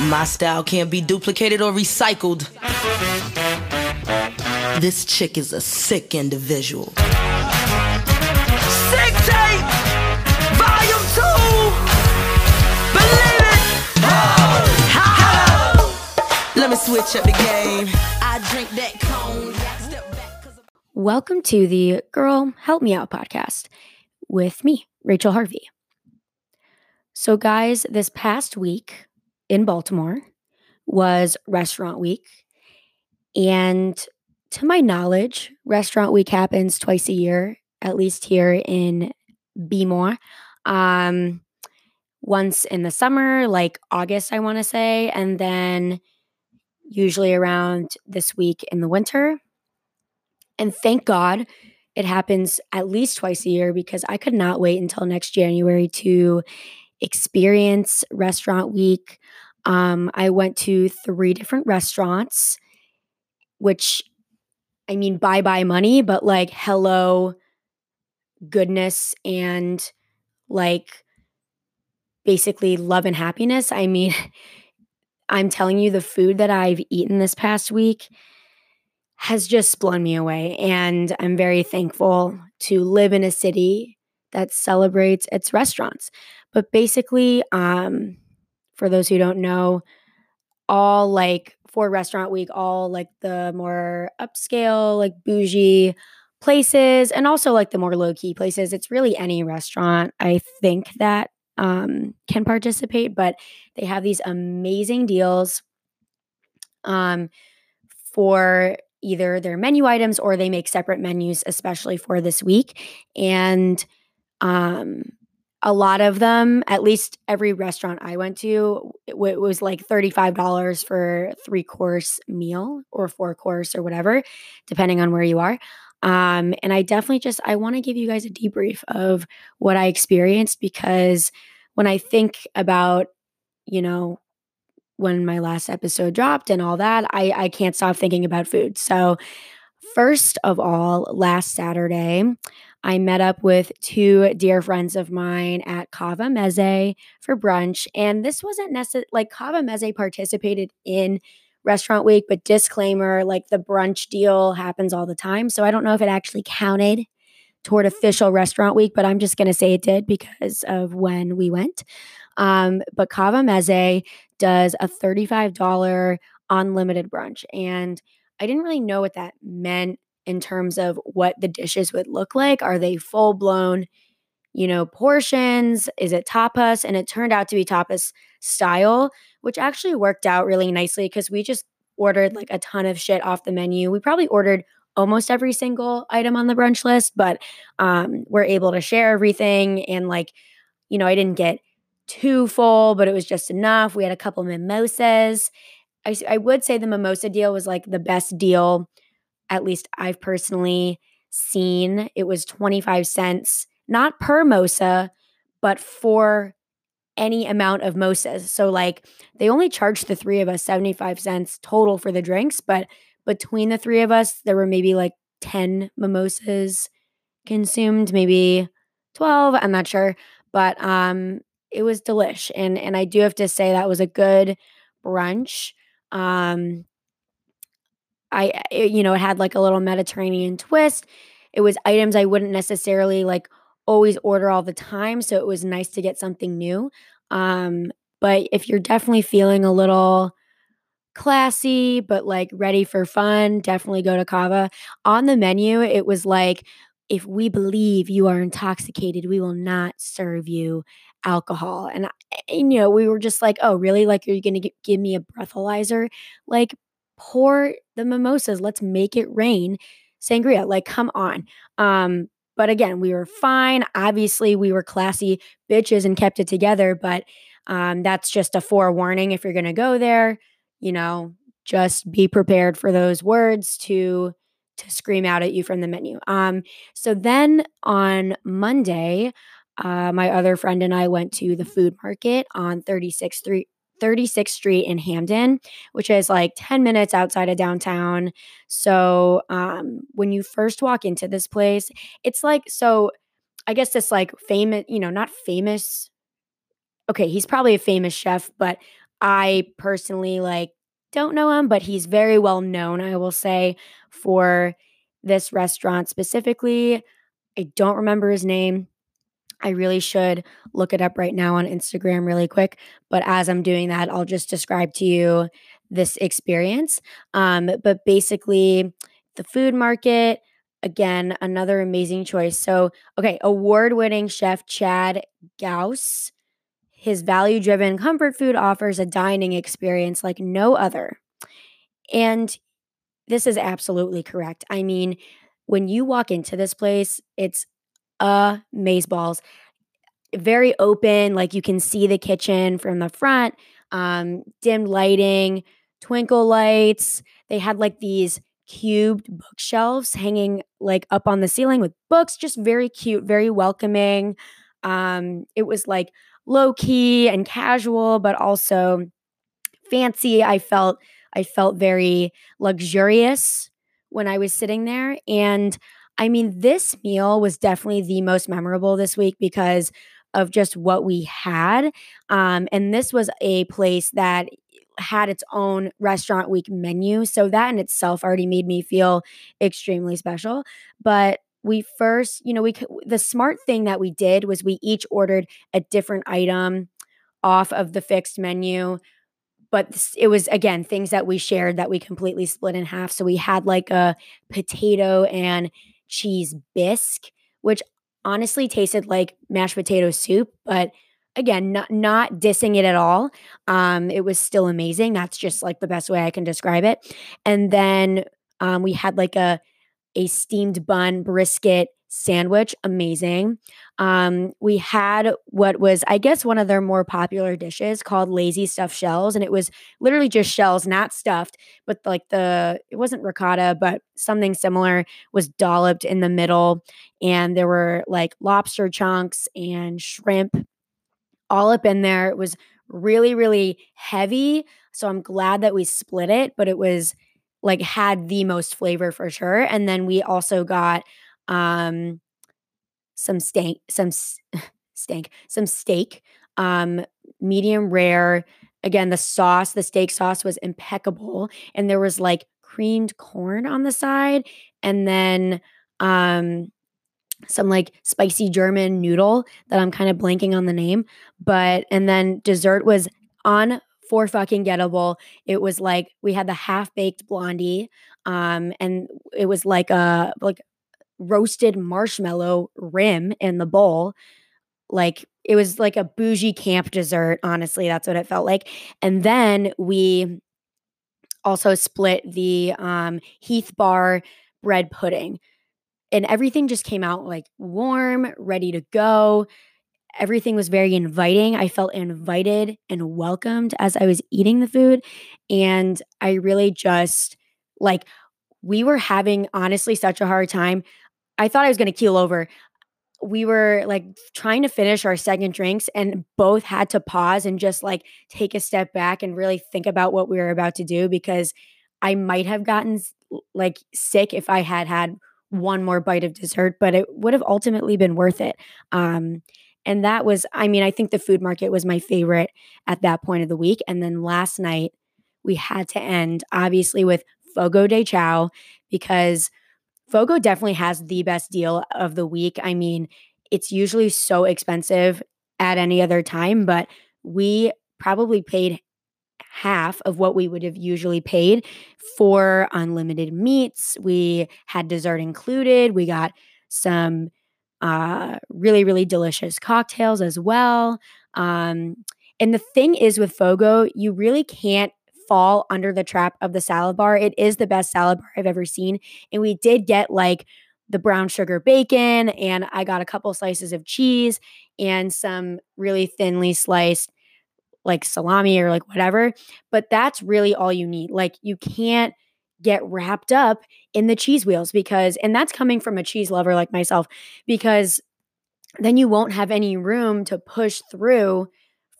My style can't be duplicated or recycled. This chick is a sick individual. Sick tape, volume two. Believe it. Ha. Let me switch up the game. I drink that cognac. Step back 'cause I'm- Welcome to the Girl Help Me Out podcast with me, Rachel Harvey. So, guys, this past week in Baltimore was restaurant week. And to my knowledge, restaurant week happens twice a year, at least here in Bmore. Um, once in the summer, like August, I want to say, and then usually around this week in the winter. And thank God it happens at least twice a year because I could not wait until next January to experience restaurant week. Um, I went to three different restaurants, which I mean, bye bye money, but like, hello, goodness, and like basically love and happiness. I mean, I'm telling you, the food that I've eaten this past week has just blown me away. And I'm very thankful to live in a city that celebrates its restaurants. But basically, um, for those who don't know, all like for restaurant week, all like the more upscale, like bougie places, and also like the more low key places. It's really any restaurant, I think, that um, can participate, but they have these amazing deals um, for either their menu items or they make separate menus, especially for this week. And um, a lot of them, at least every restaurant I went to, it, w- it was like $35 for three course meal or four course or whatever, depending on where you are. Um, and I definitely just I want to give you guys a debrief of what I experienced because when I think about, you know, when my last episode dropped and all that, I, I can't stop thinking about food. So, first of all, last Saturday, I met up with two dear friends of mine at Cava Mezze for brunch. And this wasn't necessarily like Cava Mezze participated in Restaurant Week, but disclaimer like the brunch deal happens all the time. So I don't know if it actually counted toward official Restaurant Week, but I'm just going to say it did because of when we went. Um, but Cava Mezze does a $35 unlimited brunch. And I didn't really know what that meant in terms of what the dishes would look like. Are they full blown, you know, portions? Is it tapas? And it turned out to be tapas style, which actually worked out really nicely because we just ordered like a ton of shit off the menu. We probably ordered almost every single item on the brunch list, but um, we're able to share everything. And like, you know, I didn't get too full, but it was just enough. We had a couple mimosas. I, I would say the mimosa deal was like the best deal, at least I've personally seen. It was 25 cents, not per mosa, but for any amount of mosas. So, like, they only charged the three of us 75 cents total for the drinks, but between the three of us, there were maybe like 10 mimosas consumed, maybe 12, I'm not sure. But um it was delish and and I do have to say that was a good brunch. Um I it, you know, it had like a little Mediterranean twist. It was items I wouldn't necessarily like always order all the time, so it was nice to get something new. Um but if you're definitely feeling a little classy but like ready for fun, definitely go to Cava. On the menu, it was like if we believe you are intoxicated, we will not serve you alcohol. And, and you know, we were just like, "Oh, really? Like are you going to give me a breathalyzer? Like pour the mimosas, let's make it rain. Sangria, like come on." Um but again, we were fine. Obviously, we were classy bitches and kept it together, but um, that's just a forewarning if you're going to go there you know, just be prepared for those words to to scream out at you from the menu. Um, so then on Monday, uh, my other friend and I went to the food market on 36th Street. 36th Street in Hampden, which is like 10 minutes outside of downtown. So, um, when you first walk into this place, it's like, so I guess this like famous, you know, not famous. Okay, he's probably a famous chef, but I personally like don't know him, but he's very well known, I will say, for this restaurant specifically. I don't remember his name. I really should look it up right now on Instagram really quick. But as I'm doing that, I'll just describe to you this experience. Um, but basically, the food market, again, another amazing choice. So, okay, award winning chef Chad Gauss. His value driven comfort food offers a dining experience like no other. And this is absolutely correct. I mean, when you walk into this place, it's balls, Very open, like you can see the kitchen from the front, um, dim lighting, twinkle lights. They had like these cubed bookshelves hanging like up on the ceiling with books, just very cute, very welcoming. Um, it was like low key and casual, but also fancy. I felt I felt very luxurious when I was sitting there. And I mean, this meal was definitely the most memorable this week because of just what we had. Um, and this was a place that had its own restaurant week menu. So that in itself already made me feel extremely special. But we first, you know, we the smart thing that we did was we each ordered a different item off of the fixed menu but it was again things that we shared that we completely split in half so we had like a potato and cheese bisque which honestly tasted like mashed potato soup but again not not dissing it at all. Um it was still amazing. That's just like the best way i can describe it. And then um we had like a a steamed bun brisket sandwich amazing um we had what was i guess one of their more popular dishes called lazy stuffed shells and it was literally just shells not stuffed but like the it wasn't ricotta but something similar was dolloped in the middle and there were like lobster chunks and shrimp all up in there. It was really, really heavy. So I'm glad that we split it, but it was like had the most flavor for sure. And then we also got um some steak, some steak, some steak, um, medium rare. Again, the sauce, the steak sauce was impeccable. And there was like creamed corn on the side. And then um some like spicy German noodle that I'm kind of blanking on the name. But and then dessert was on for fucking gettable. It was like we had the half baked blondie, um, and it was like a like roasted marshmallow rim in the bowl. Like it was like a bougie camp dessert. Honestly, that's what it felt like. And then we also split the um, Heath Bar bread pudding and everything just came out like warm, ready to go. Everything was very inviting. I felt invited and welcomed as I was eating the food. And I really just like, we were having honestly such a hard time. I thought I was going to keel over. We were like trying to finish our second drinks and both had to pause and just like take a step back and really think about what we were about to do because I might have gotten like sick if I had had one more bite of dessert, but it would have ultimately been worth it. Um, and that was, I mean, I think the food market was my favorite at that point of the week. And then last night, we had to end obviously with Fogo de Chao because Fogo definitely has the best deal of the week. I mean, it's usually so expensive at any other time, but we probably paid half of what we would have usually paid for unlimited meats. We had dessert included. We got some uh, really, really delicious cocktails as well. Um, and the thing is with Fogo, you really can't fall under the trap of the salad bar. It is the best salad bar I've ever seen. And we did get like the brown sugar bacon, and I got a couple slices of cheese and some really thinly sliced like salami or like whatever. But that's really all you need. Like you can't get wrapped up in the cheese wheels because, and that's coming from a cheese lover like myself, because then you won't have any room to push through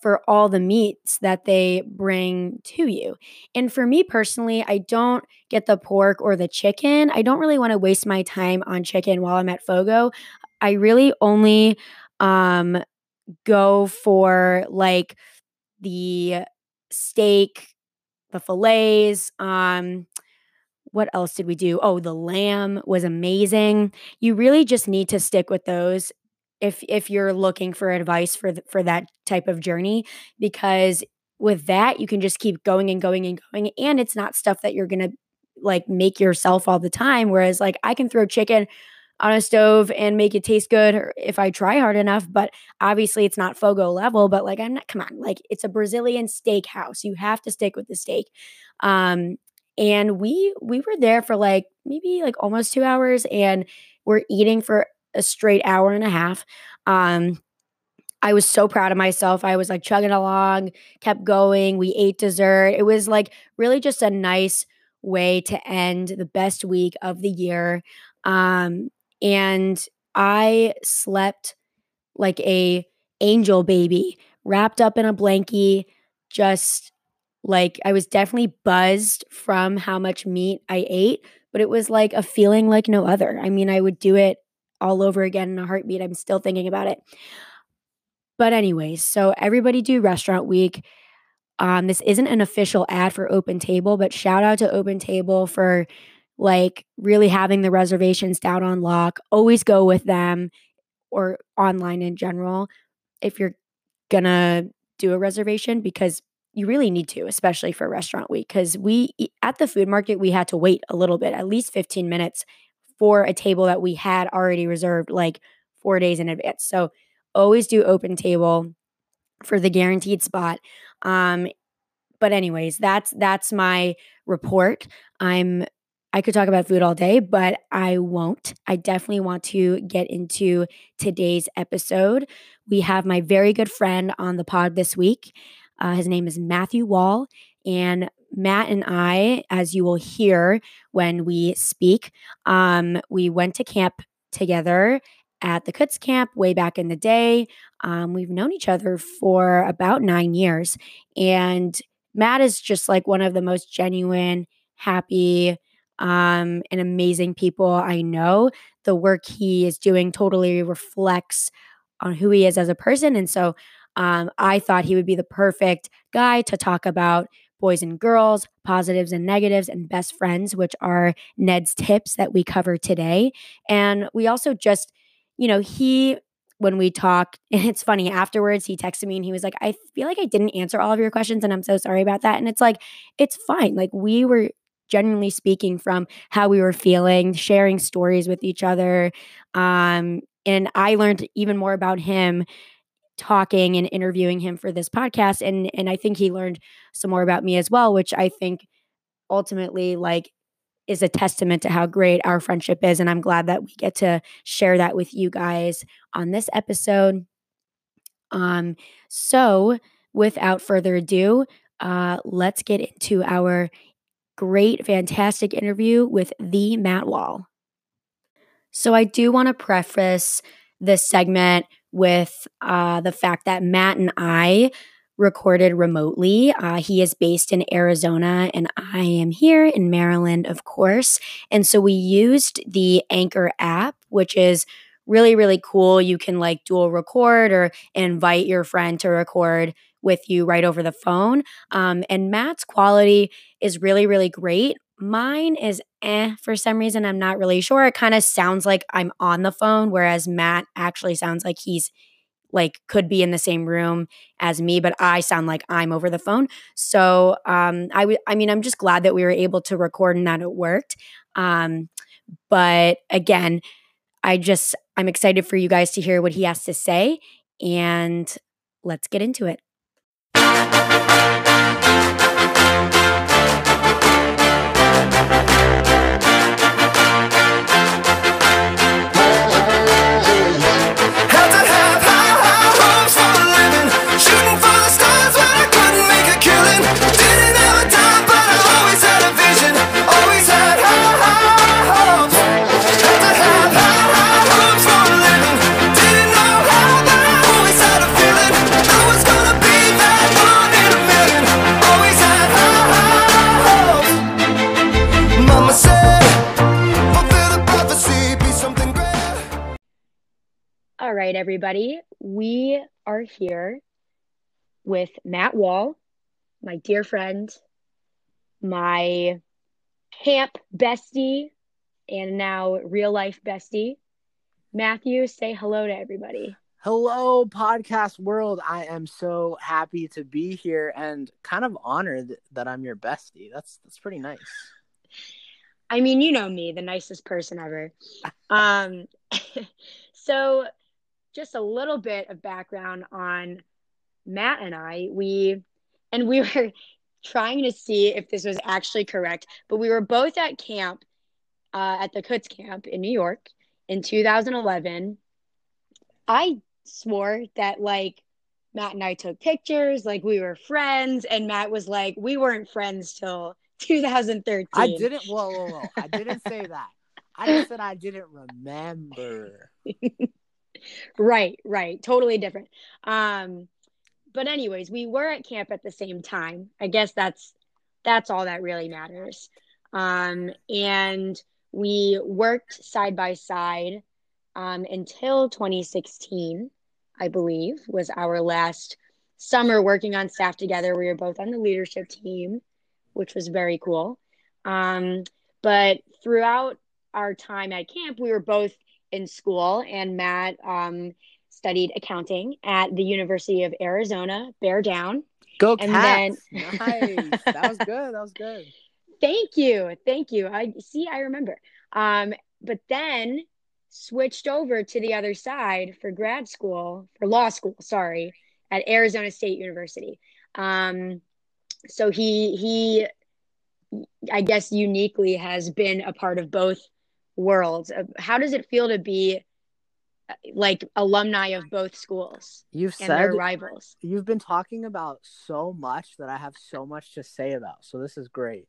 for all the meats that they bring to you. And for me personally, I don't get the pork or the chicken. I don't really want to waste my time on chicken while I'm at Fogo. I really only um go for like the steak, the fillets. Um, what else did we do? Oh, the lamb was amazing. You really just need to stick with those if if you're looking for advice for th- for that type of journey because with that you can just keep going and going and going and it's not stuff that you're going to like make yourself all the time whereas like I can throw chicken on a stove and make it taste good if I try hard enough but obviously it's not fogo level but like I'm not come on like it's a Brazilian steakhouse you have to stick with the steak. Um and we we were there for like maybe like almost 2 hours and we're eating for a straight hour and a half. Um, I was so proud of myself. I was like chugging along, kept going. We ate dessert. It was like really just a nice way to end the best week of the year. Um, and I slept like a angel baby, wrapped up in a blankie, just like I was definitely buzzed from how much meat I ate, but it was like a feeling like no other. I mean, I would do it all over again in a heartbeat. I'm still thinking about it. But, anyways, so everybody do restaurant week. Um, this isn't an official ad for Open Table, but shout out to Open Table for like really having the reservations down on lock. Always go with them or online in general if you're gonna do a reservation because you really need to, especially for restaurant week. Because we at the food market, we had to wait a little bit, at least 15 minutes for a table that we had already reserved like four days in advance. So always do open table for the guaranteed spot. Um, but anyways, that's that's my report. I'm I could talk about food all day, but I won't. I definitely want to get into today's episode. We have my very good friend on the pod this week. Uh, his name is Matthew Wall, and Matt and I, as you will hear when we speak, um, we went to camp together at the Kutz camp way back in the day. Um, we've known each other for about nine years. And Matt is just like one of the most genuine, happy, um, and amazing people I know. The work he is doing totally reflects on who he is as a person. And so um, I thought he would be the perfect guy to talk about boys and girls, positives and negatives, and best friends, which are Ned's tips that we cover today. And we also just, you know, he, when we talk, and it's funny, afterwards, he texted me and he was like, I feel like I didn't answer all of your questions and I'm so sorry about that. And it's like, it's fine. Like, we were genuinely speaking from how we were feeling, sharing stories with each other. Um, and I learned even more about him talking and interviewing him for this podcast and and I think he learned some more about me as well which I think ultimately like is a testament to how great our friendship is and I'm glad that we get to share that with you guys on this episode. Um so without further ado uh let's get into our great fantastic interview with the Matt Wall. So I do want to preface this segment with uh, the fact that Matt and I recorded remotely. Uh, he is based in Arizona, and I am here in Maryland, of course. And so we used the Anchor app, which is really, really cool. You can like dual record or invite your friend to record with you right over the phone. Um, and Matt's quality is really, really great. Mine is eh for some reason. I'm not really sure. It kind of sounds like I'm on the phone, whereas Matt actually sounds like he's like could be in the same room as me, but I sound like I'm over the phone. So um, I I mean, I'm just glad that we were able to record and that it worked. Um, but again, I just I'm excited for you guys to hear what he has to say, and let's get into it. Everybody. We are here with Matt Wall. my dear friend, my camp bestie, and now real life bestie. Matthew, say hello to everybody. Hello, podcast world. I am so happy to be here and kind of honored that I'm your bestie. That's that's pretty nice. I mean, you know me, the nicest person ever. um, so, just a little bit of background on Matt and I. We and we were trying to see if this was actually correct, but we were both at camp uh, at the Kutz camp in New York in 2011. I swore that like Matt and I took pictures, like we were friends, and Matt was like, we weren't friends till 2013. I didn't. Whoa, whoa, whoa! I didn't say that. I just said I didn't remember. right, right, totally different. Um, but anyways, we were at camp at the same time. I guess that's that's all that really matters. Um, and we worked side by side um, until 2016, I believe, was our last summer working on staff together. We were both on the leadership team, which was very cool. Um, but throughout our time at camp, we were both in school, and Matt um, studied accounting at the University of Arizona, Bear Down. Go and Cats! Then... nice. That was good. That was good. Thank you. Thank you. I see. I remember. Um, but then switched over to the other side for grad school, for law school, sorry, at Arizona State University. Um, so he he I guess uniquely has been a part of both worlds. How does it feel to be like alumni of both schools? You've said rivals. You've been talking about so much that I have so much to say about. So this is great.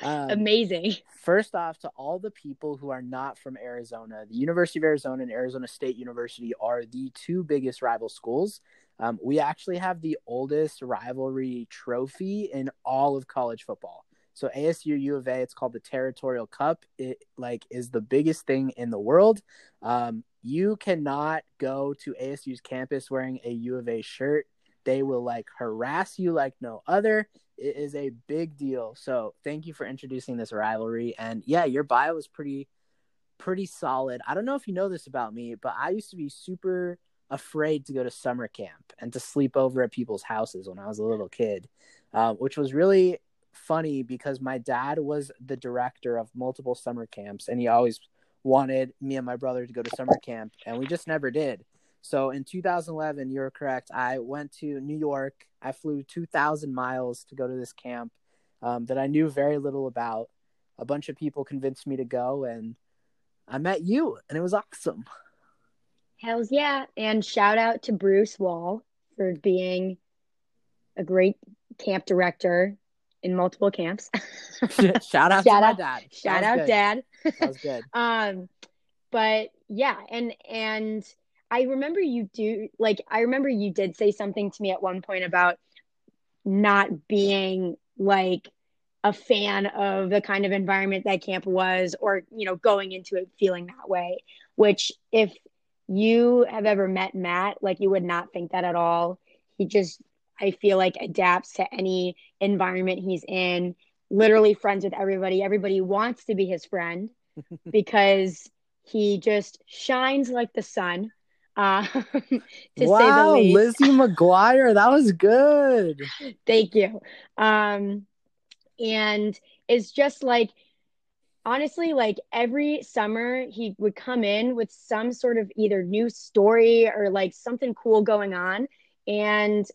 Um, Amazing. First off, to all the people who are not from Arizona, the University of Arizona and Arizona State University are the two biggest rival schools. Um, we actually have the oldest rivalry trophy in all of college football. So ASU U of A, it's called the Territorial Cup. It like is the biggest thing in the world. Um, you cannot go to ASU's campus wearing a U of A shirt. They will like harass you like no other. It is a big deal. So thank you for introducing this rivalry. And yeah, your bio is pretty pretty solid. I don't know if you know this about me, but I used to be super afraid to go to summer camp and to sleep over at people's houses when I was a little kid, uh, which was really funny because my dad was the director of multiple summer camps and he always wanted me and my brother to go to summer camp and we just never did. So in 2011, you're correct. I went to New York. I flew 2,000 miles to go to this camp um, that I knew very little about. A bunch of people convinced me to go, and I met you, and it was awesome. Hells yeah. And shout out to Bruce Wall for being a great camp director in multiple camps. shout out shout to out, my dad. Shout out good. dad. That was good. um but yeah, and and I remember you do like I remember you did say something to me at one point about not being like a fan of the kind of environment that camp was or you know going into it feeling that way which if you have ever met Matt like you would not think that at all he just I feel like adapts to any environment he's in literally friends with everybody everybody wants to be his friend because he just shines like the sun uh, wow, Lizzie McGuire, that was good. Thank you. Um, and it's just like honestly, like every summer he would come in with some sort of either new story or like something cool going on. And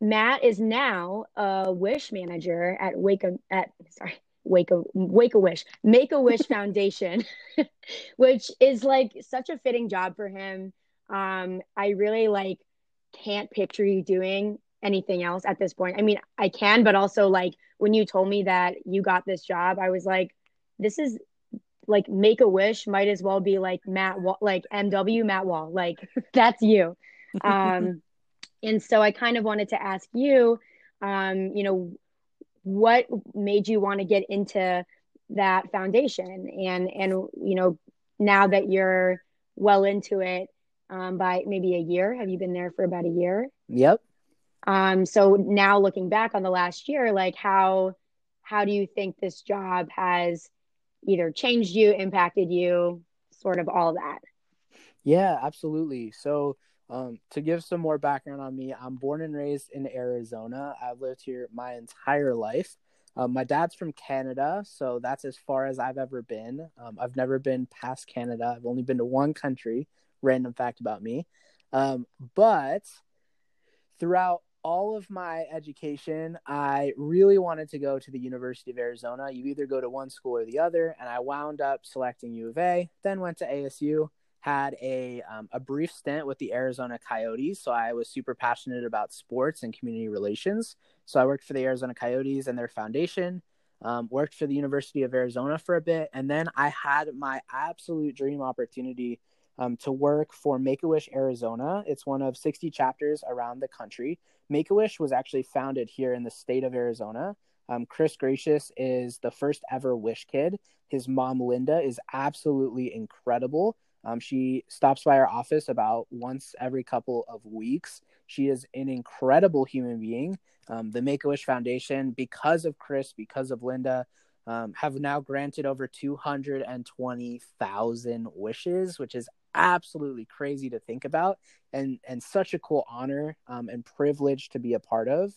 Matt is now a wish manager at Wake at sorry Wake a Wake a Wish Make a Wish Foundation, which is like such a fitting job for him. Um, I really like can't picture you doing anything else at this point. I mean, I can, but also like when you told me that you got this job, I was like, this is like make a wish might as well be like Matt Wall, like MW Matt Wall, like that's you. Um, and so I kind of wanted to ask you, um, you know, what made you want to get into that foundation and and you know now that you're well into it um, by maybe a year. Have you been there for about a year? Yep. Um, so now looking back on the last year, like how how do you think this job has either changed you, impacted you, sort of all that? Yeah, absolutely. So um, to give some more background on me, I'm born and raised in Arizona. I've lived here my entire life. Um, my dad's from Canada, so that's as far as I've ever been. Um, I've never been past Canada. I've only been to one country. Random fact about me. Um, but throughout all of my education, I really wanted to go to the University of Arizona. You either go to one school or the other, and I wound up selecting U of A, then went to ASU, had a um, a brief stint with the Arizona Coyotes. So I was super passionate about sports and community relations. So I worked for the Arizona Coyotes and their foundation. Um, worked for the University of Arizona for a bit, and then I had my absolute dream opportunity um, to work for Make a Wish Arizona. It's one of 60 chapters around the country. Make a Wish was actually founded here in the state of Arizona. Um, Chris Greicius is the first ever Wish kid. His mom, Linda, is absolutely incredible. Um, she stops by our office about once every couple of weeks. She is an incredible human being. Um, the Make a Wish Foundation, because of Chris, because of Linda, um, have now granted over 220,000 wishes, which is absolutely crazy to think about and and such a cool honor um, and privilege to be a part of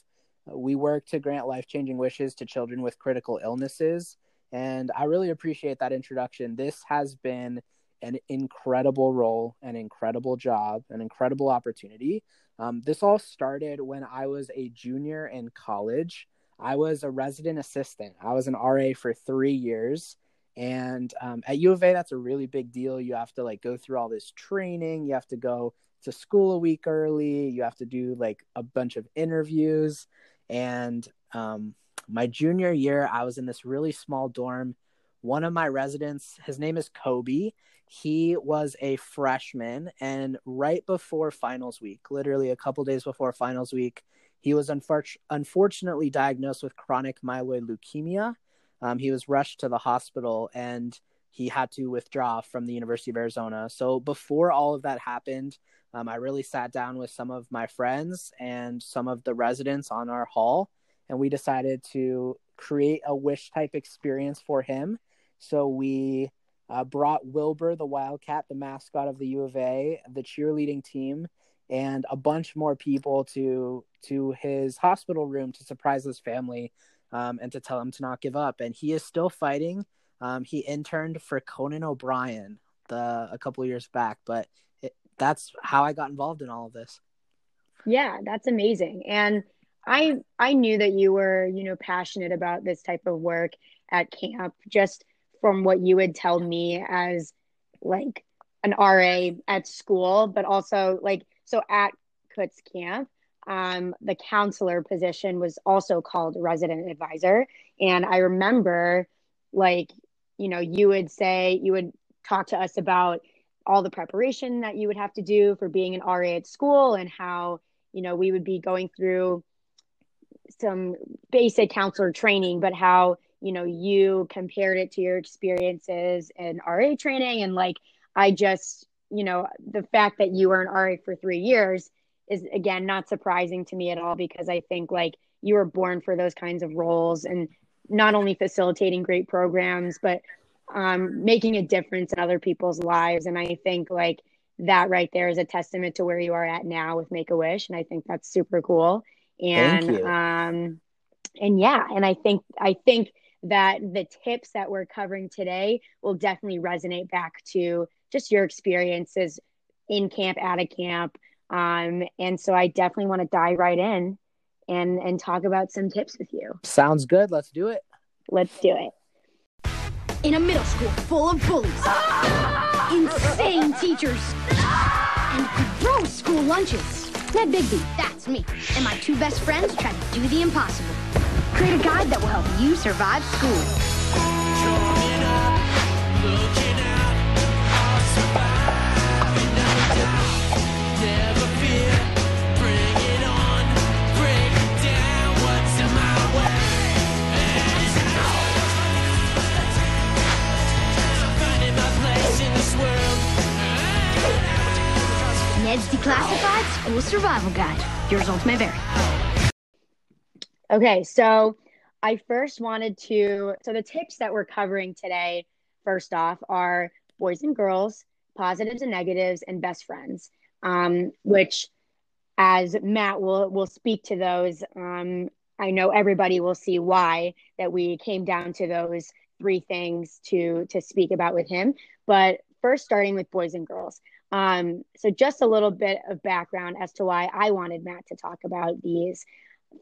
we work to grant life-changing wishes to children with critical illnesses and i really appreciate that introduction this has been an incredible role an incredible job an incredible opportunity um, this all started when i was a junior in college i was a resident assistant i was an ra for three years and um, at U of A, that's a really big deal. You have to like go through all this training. You have to go to school a week early. You have to do like a bunch of interviews. And um, my junior year, I was in this really small dorm. One of my residents, his name is Kobe. He was a freshman, and right before finals week, literally a couple days before finals week, he was unfor- unfortunately diagnosed with chronic myeloid leukemia um, he was rushed to the hospital and he had to withdraw from the University of Arizona. So before all of that happened, um, I really sat down with some of my friends and some of the residents on our hall, and we decided to create a wish type experience for him. So we uh, brought Wilbur, the Wildcat, the mascot of the U of A, the cheerleading team, and a bunch more people to to his hospital room to surprise his family um, and to tell him to not give up. And he is still fighting. Um, he interned for Conan O'Brien the a couple years back, but it, that's how I got involved in all of this. Yeah, that's amazing. And I I knew that you were you know passionate about this type of work at camp just from what you would tell me as like an RA at school, but also like so at Kutz Camp um, the counselor position was also called resident advisor. And I remember, like, you know, you would say, you would talk to us about all the preparation that you would have to do for being an RA at school and how, you know, we would be going through some basic counselor training, but how, you know, you compared it to your experiences in RA training. And like, I just, you know, the fact that you were an RA for three years is again not surprising to me at all because I think like you were born for those kinds of roles and not only facilitating great programs but um, making a difference in other people's lives. And I think like that right there is a testament to where you are at now with Make a Wish. And I think that's super cool. And um and yeah and I think I think that the tips that we're covering today will definitely resonate back to just your experiences in camp, out of camp, um, and so I definitely want to dive right in and and talk about some tips with you. Sounds good. Let's do it. Let's do it. In a middle school full of bullies, insane teachers, and gross school lunches. Ned Bigby, that's me, and my two best friends try to do the impossible. Create a guide that will help you survive school. Ned's Declassified School Survival Guide. Your results may vary. Okay, so I first wanted to. So the tips that we're covering today, first off, are boys and girls, positives and negatives, and best friends. Um, which, as Matt will will speak to those, um, I know everybody will see why that we came down to those three things to to speak about with him. But first, starting with boys and girls. Um, so just a little bit of background as to why I wanted Matt to talk about these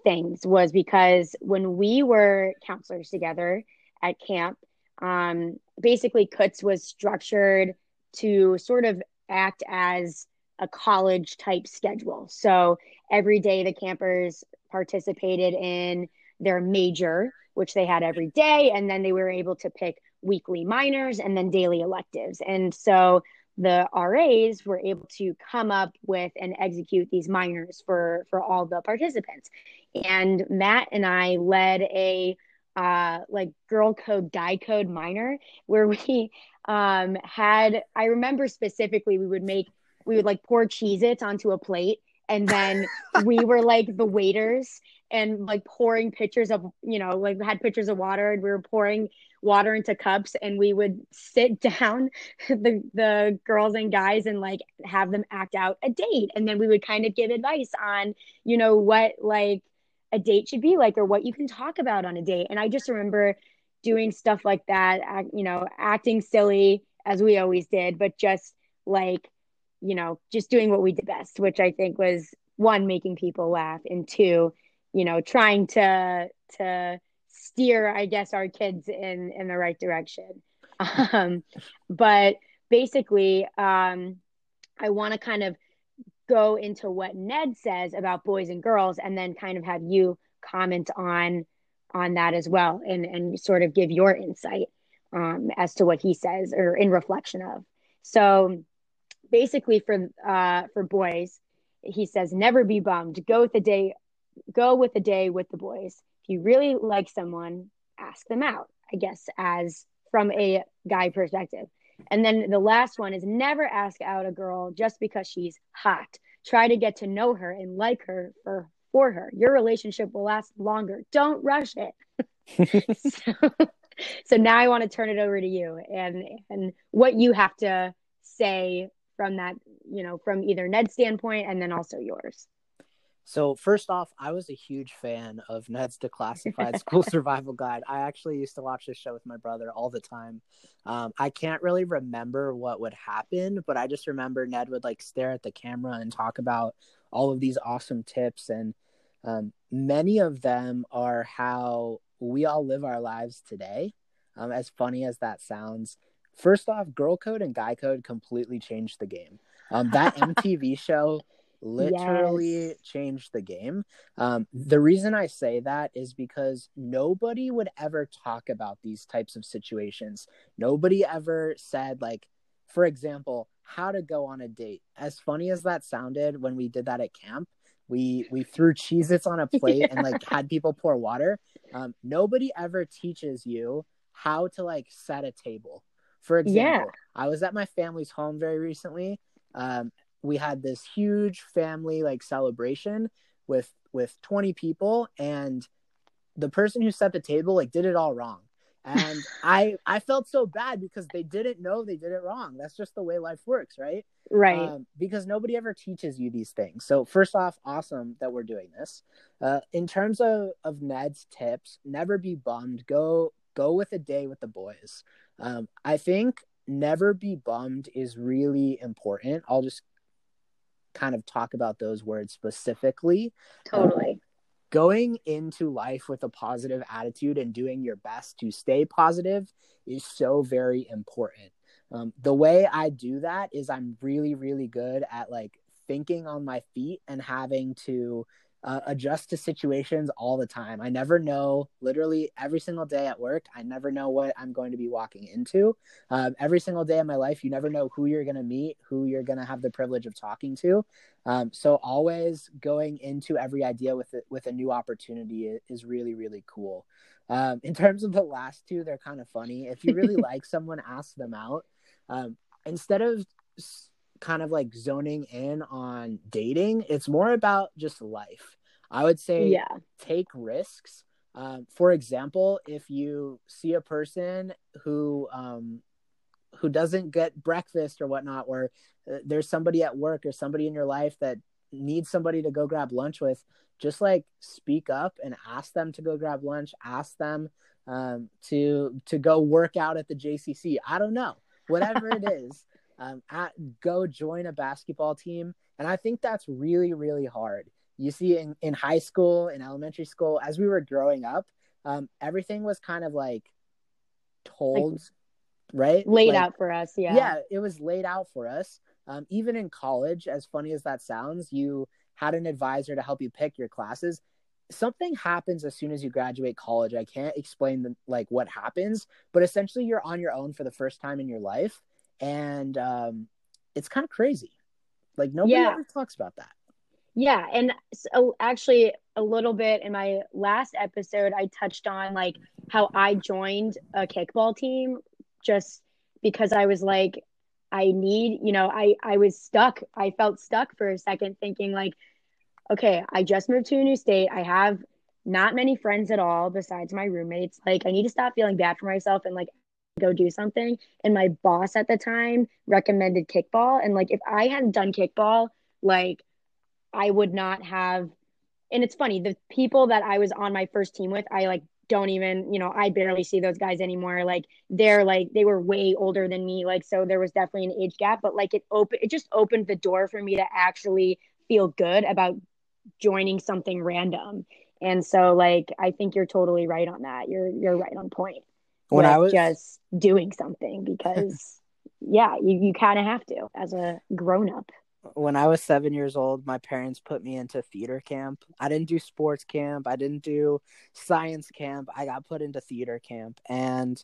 things was because when we were counselors together at camp, um, basically Kutz was structured to sort of act as a college type schedule. So every day the campers participated in their major, which they had every day, and then they were able to pick weekly minors and then daily electives. And so the RAs were able to come up with and execute these minors for for all the participants. And Matt and I led a uh like girl code guy code minor where we um had I remember specifically we would make we would like pour Cheez Its onto a plate and then we were like the waiters and like pouring pitchers of you know like had pitchers of water and we were pouring water into cups and we would sit down the the girls and guys and like have them act out a date. And then we would kind of give advice on you know what like a date should be like or what you can talk about on a date. And i just remember doing stuff like that you know acting silly as we always did but just like you know just doing what we did best which i think was one making people laugh and two you know trying to to steer i guess our kids in in the right direction. Um but basically um i want to kind of go into what ned says about boys and girls and then kind of have you comment on on that as well and and sort of give your insight um as to what he says or in reflection of. So basically for uh for boys he says never be bummed. Go with the day go with the day with the boys. If you really like someone, ask them out, I guess, as from a guy perspective. And then the last one is never ask out a girl just because she's hot. Try to get to know her and like her for for her. Your relationship will last longer. Don't rush it. so, so now I want to turn it over to you and and what you have to say from that, you know, from either Ned's standpoint and then also yours. So first off, I was a huge fan of Ned's Declassified School Survival Guide. I actually used to watch this show with my brother all the time. Um, I can't really remember what would happen, but I just remember Ned would like stare at the camera and talk about all of these awesome tips, and um, many of them are how we all live our lives today. Um, as funny as that sounds, first off, Girl Code and Guy Code completely changed the game. Um, that MTV show literally yes. changed the game. Um, the reason I say that is because nobody would ever talk about these types of situations. Nobody ever said, like, for example, how to go on a date. As funny as that sounded when we did that at camp, we we threw Cheez-Its on a plate yeah. and like had people pour water. Um, nobody ever teaches you how to like set a table. For example, yeah. I was at my family's home very recently. Um, we had this huge family like celebration with with 20 people and the person who set the table like did it all wrong. And i i felt so bad because they didn't know they did it wrong. That's just the way life works right? Right. Um, because nobody ever teaches you these things. So first off awesome that we're doing this. Uh, in terms of of ned's tips never be bummed. Go go with a day with the boys. Um, i think never be bummed is really important. I'll just kind of talk about those words specifically. Totally. Um, going into life with a positive attitude and doing your best to stay positive is so very important. Um, the way I do that is I'm really, really good at like thinking on my feet and having to uh, adjust to situations all the time. I never know, literally every single day at work, I never know what I'm going to be walking into. Um, every single day of my life, you never know who you're going to meet, who you're going to have the privilege of talking to. Um, so always going into every idea with it, with a new opportunity is really, really cool. Um, in terms of the last two, they're kind of funny. If you really like someone, ask them out. Um, instead of kind of like zoning in on dating. It's more about just life. I would say Yeah. take risks. Um, for example, if you see a person who um, who doesn't get breakfast or whatnot, or uh, there's somebody at work or somebody in your life that needs somebody to go grab lunch with, just like speak up and ask them to go grab lunch. Ask them um, to to go work out at the JCC. I don't know, whatever it is. Um, at, go join a basketball team, and I think that's really really hard you see in, in high school in elementary school as we were growing up um, everything was kind of like told right Laid Like, out for us. Yeah. yeah. it was laid out for us um, even in college as funny as that sounds you had an advisor to help you pick your classes something happens as soon as you graduate college i can't explain the, like what happens but essentially you're on your own for the first time in your life and um, it's kind of crazy like nobody Yeah. ever talks about that Yeah, and so actually a little bit in my last episode I touched on like how I joined a kickball team just because I was like I need, you know, I I was stuck. I felt stuck for a second thinking like okay, I just moved to a new state. I have not many friends at all besides my roommates. Like I need to stop feeling bad for myself and like go do something. And my boss at the time recommended kickball and like if I hadn't done kickball, like I would not have. And it's funny, the people that I was on my first team with, I like don't even, you know, I barely see those guys anymore. Like they're like they were way older than me. Like so there was definitely an age gap, but like it opened, it just opened the door for me to actually feel good about joining something random. And so like I think you're totally right on that. You're you're right on point. When i was just doing something because yeah, you, you kind of have to as a grown up. when I was seven years old, my parents put me into theater camp. I didn't do sports camp. I didn't do science camp. I got put into theater camp. And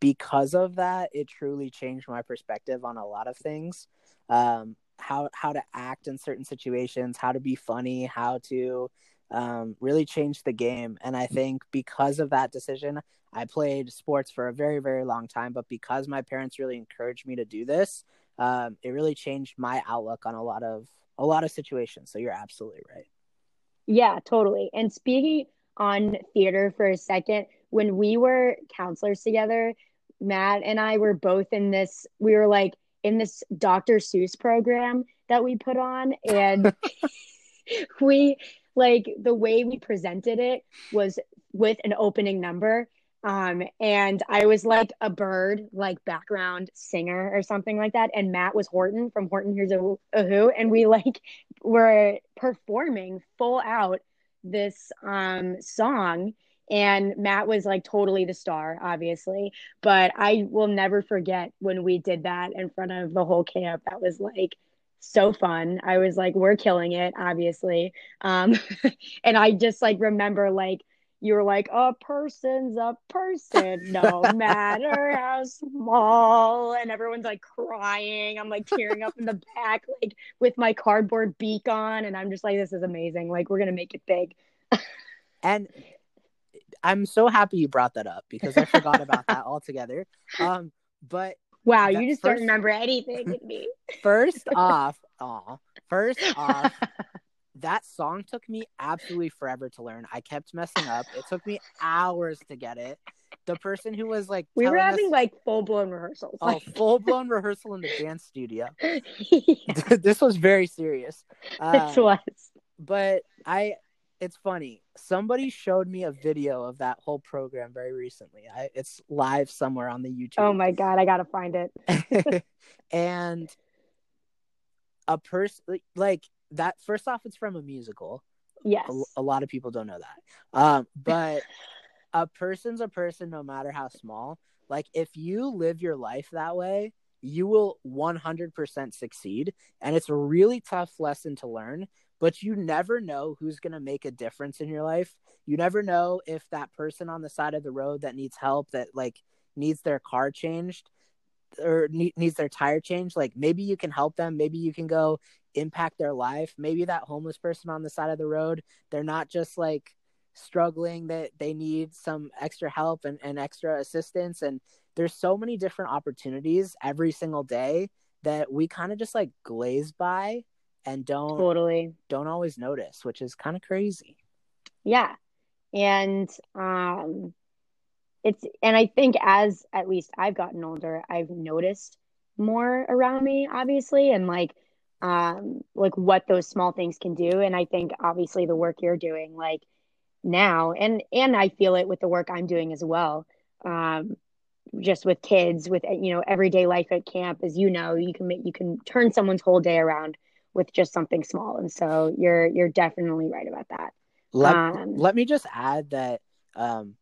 because of that, it truly changed my perspective on a lot of things. Um, how how to act in certain situations, how to be funny, how to um, really changed the game. And I think because of that decision, I played sports for a very very long time. But because my parents really encouraged me to do this, um, it really changed my outlook on a lot of a lot of situations. So you're absolutely right. Yeah, totally. And speaking on theater for a second, when we were counselors together, Matt and I were both in this, we were like in this Dr. Seuss program that we put on. And we, like, the way we presented it was with an opening number. Um, and I was like a bird, like background singer or something like that. And Matt was Horton from Horton Hears a, a Who. And we like were performing full out this um song and Matt was like totally the star obviously but I will never forget when we did that in front of the whole camp that was like so fun. I was like we're killing it obviously. Um and I just like remember like you were like a person's a person no matter how small. And everyone's like crying. I'm like tearing up in the back like with my cardboard beak on. And i'm just like this is amazing. Like we're gonna make it big. And I'm so happy you brought that up because I forgot about that altogether. Um, but wow you just first- don't remember anything with me first off, aw, first off, that song took me absolutely forever to learn. I kept messing up. It took me hours to get it. The person who was like we were telling us- having like full-blown rehearsals oh like full blown rehearsal in the dance studio. yeah, this was very serious. Uh, this was but I it's funny. Somebody showed me a video of that whole program very recently. I, it's live somewhere on the YouTube. oh my god i gotta find it and a person like that first off it's from a musical. yes A, a lot of people don't know that. Um but a person's a person no matter how small. Like if you live your life that way, you will 100% succeed and it's a really tough lesson to learn but you never know who's going to make a difference in your life. You never know if that person on the side of the road that needs help that like needs their car changed or ne- needs their tire changed like maybe you can help them. Maybe you can go impact their life. Maybe that homeless person on the side of the road they're not just like struggling that they need some extra help and, and extra assistance. And there's so many different opportunities every single day that we kind of just like glaze by and don't totally don't always notice, which is kind of crazy. Yeah. And um it's and I think as at least I've gotten older, I've noticed more around me obviously and like um like what those small things can do and I think obviously the work you're doing like now and and I feel it with the work I'm doing as well. Um just with kids with you know everyday life at camp as you know you can make you can turn someone's whole day around with just something small and so you're you're definitely right about that Let, Um, let me just add that um,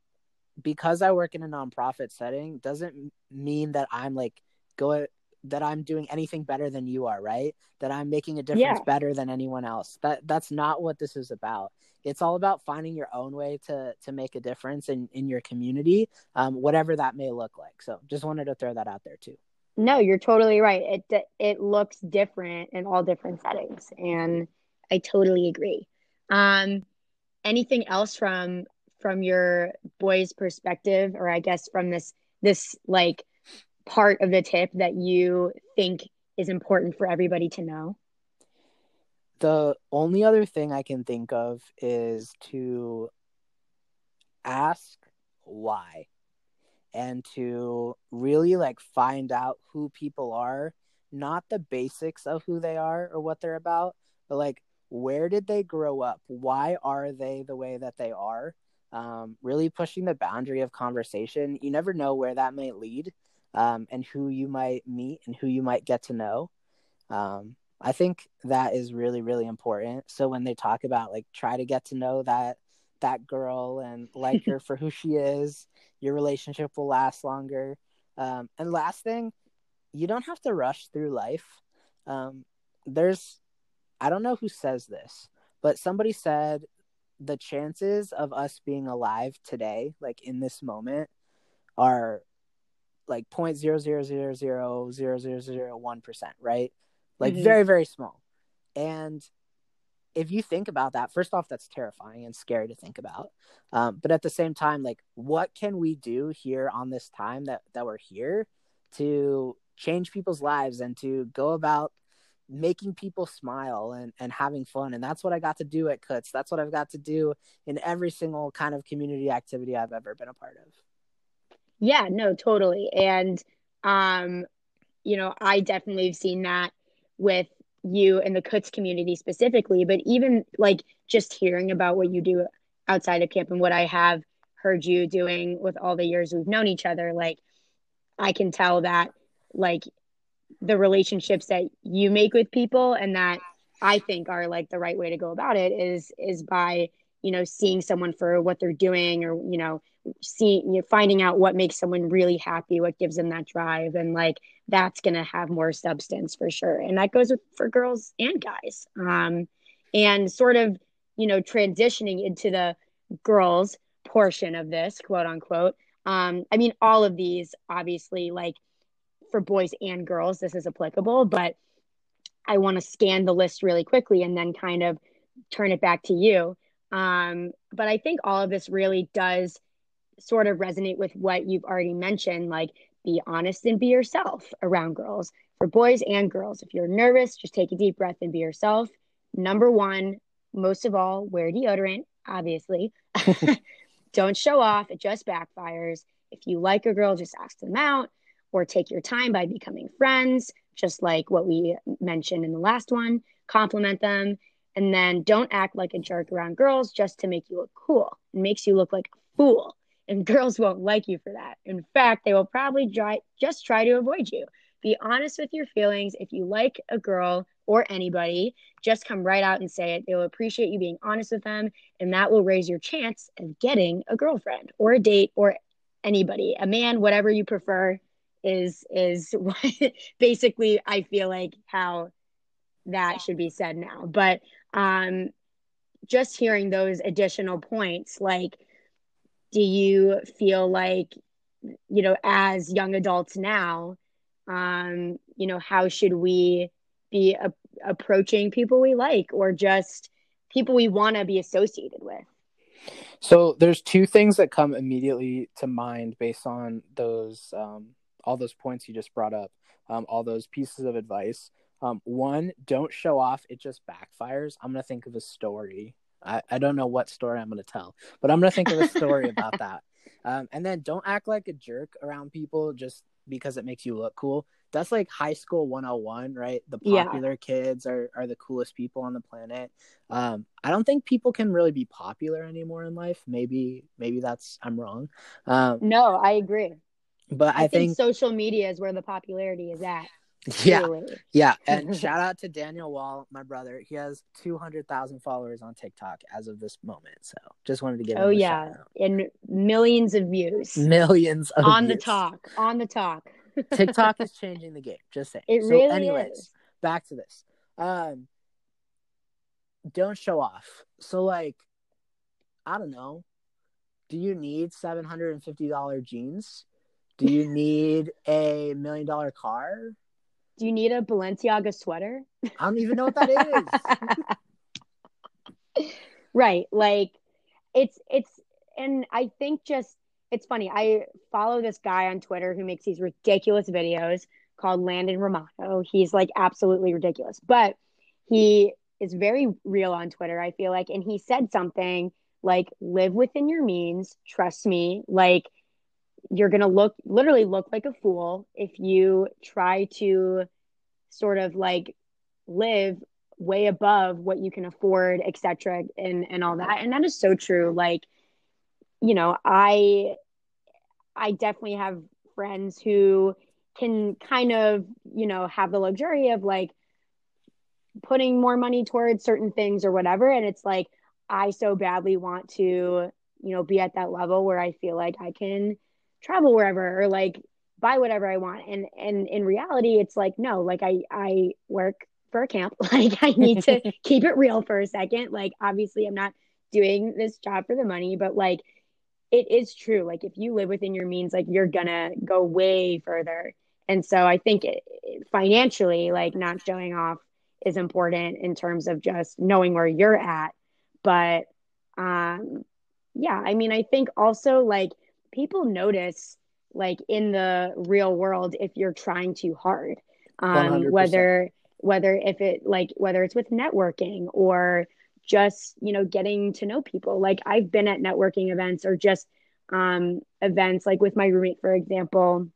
because I work in a nonprofit setting doesn't mean that I'm like go that I'm doing anything better than you are, right? That I'm making a difference Yeah. better than anyone else. That that's not what this is about. It's all about finding your own way to to make a difference in in your community, um, whatever that may look like. So just wanted to throw that out there too. No, you're totally right. It it looks different in all different settings, and I totally agree. Um, anything else from from your boys' perspective, or I guess from this this like part of the tip that you think is important for everybody to know? The only other thing I can think of is to ask why and to really like find out who people are, not the basics of who they are or what they're about, but like where did they grow up? Why are they the way that they are? Um, really pushing the boundary of conversation. You never know where that might lead um, and who you might meet and who you might get to know. Um, I think that is really, really important. So when they talk about like try to get to know that that girl and like her for who she is, your relationship will last longer. Um, and last thing, you don't have to rush through life. Um, there's, I don't know who says this, but somebody said the chances of us being alive today, like in this moment, are like point zero zero zero zero zero zero zero one percent, right? Like Mhm. very very small. And if you think about that, first off, that's terrifying and scary to think about. Um, but at the same time, like, what can we do here on this time that that we're here to change people's lives and to go about making people smile and, and having fun and that's what i got to do at Kutz. that's what i've got to do in every single kind of community activity i've ever been a part of Yeah, no, totally. And um, you know, I definitely have seen that with you and the Kutz community specifically, but even like just hearing about what you do outside of camp and what I have heard you doing with all the years we've known each other, like I can tell that like the relationships that you make with people and that I think are like the right way to go about it is is by, you know, seeing someone for what they're doing or, you know, seeing you know, finding out what makes someone really happy, what gives them that drive and like that's going to have more substance for sure. And that goes with, for girls and guys. Um and sort of, you know, transitioning into the girls portion of this, quote unquote. Um I mean all of these obviously like for boys and girls this is applicable, but I want to scan the list really quickly and then kind of turn it back to you. Um, but I think all of this really does sort of resonate with what you've already mentioned like be honest and be yourself around girls for boys and girls. If you're nervous, just take a deep breath and be yourself. Number one, most of all, wear deodorant, obviously. Don't show off, it just backfires. If you like a girl, just ask them out or take your time by becoming friends, just like what we mentioned in the last one. Compliment them. And then don't act like a jerk around girls just to make you look cool. It makes you look like a fool. And girls won't like you for that. In fact, they will probably try, just try to avoid you. Be honest with your feelings. If you like a girl or anybody, just come right out and say it. They will appreciate you being honest with them, and that will raise your chance of getting a girlfriend or a date or anybody, a man, whatever you prefer is is what basically I feel like how that should be said now. But um just hearing those additional points like do you feel like you know as young adults now um you know how should we be a- approaching people we like or just people we want to be associated with So there's two things that come immediately to mind based on those um, all those points you just brought up, um, all those pieces of advice. Um, one, don't show off; it just backfires. I'm gonna think of a story. I, I don't know what story I'm gonna tell, but I'm gonna think of a story about that. Um, and then don't act like a jerk around people just because it makes you look cool. That's like high school 101, right? The Yeah. popular kids are, are the coolest people on the planet. Um, I don't think people can really be popular anymore in life. Maybe maybe that's I'm wrong. Um, No, I agree. but I, I, think, think, social media is where the popularity is at. Yeah, truly. yeah. And shout out to Daniel Wall, my brother. He has 200,000 followers on TikTok as of this moment. So just wanted to give him Oh a yeah, shout out. and millions of views millions of on the talk. On the talk. TikTok is changing the game. Just saying. It so, really anyways, is. back to this. Um, don't show off. So, like, I don't know. Do you need seven hundred and fifty dollar jeans? Do you need a million dollar car? Do you need a Balenciaga sweater? I don't even know what that is. right like it's it's and i think just it's funny i follow this guy on twitter who makes these ridiculous videos called landon romano he's like absolutely ridiculous but he is very real on twitter i feel like and he said something like live within your means trust me like you're gonna look literally look like a fool if you try to sort of like live way above what you can afford etc and and all that. And that is so true. Like you know i i definitely have friends who can kind of you know have the luxury of like putting more money towards certain things or whatever. And it's like i so badly want to you know be at that level where i feel like i can travel wherever or like buy whatever i want. And and in reality it's like no like i i work for a camp. Like i need to keep it real for a second. Like obviously i'm not doing this job for the money but like it is true. Like if you live within your means like you're gonna go way further. And so i think it, financially like not showing off is important in terms of just knowing where you're at. But um yeah i mean i think also like people notice like in the real world if you're trying too hard. Um 100%. whether whether if it like whether it's with networking or just you know getting to know people. Like i've been at networking events or just um events like with my roommate for example.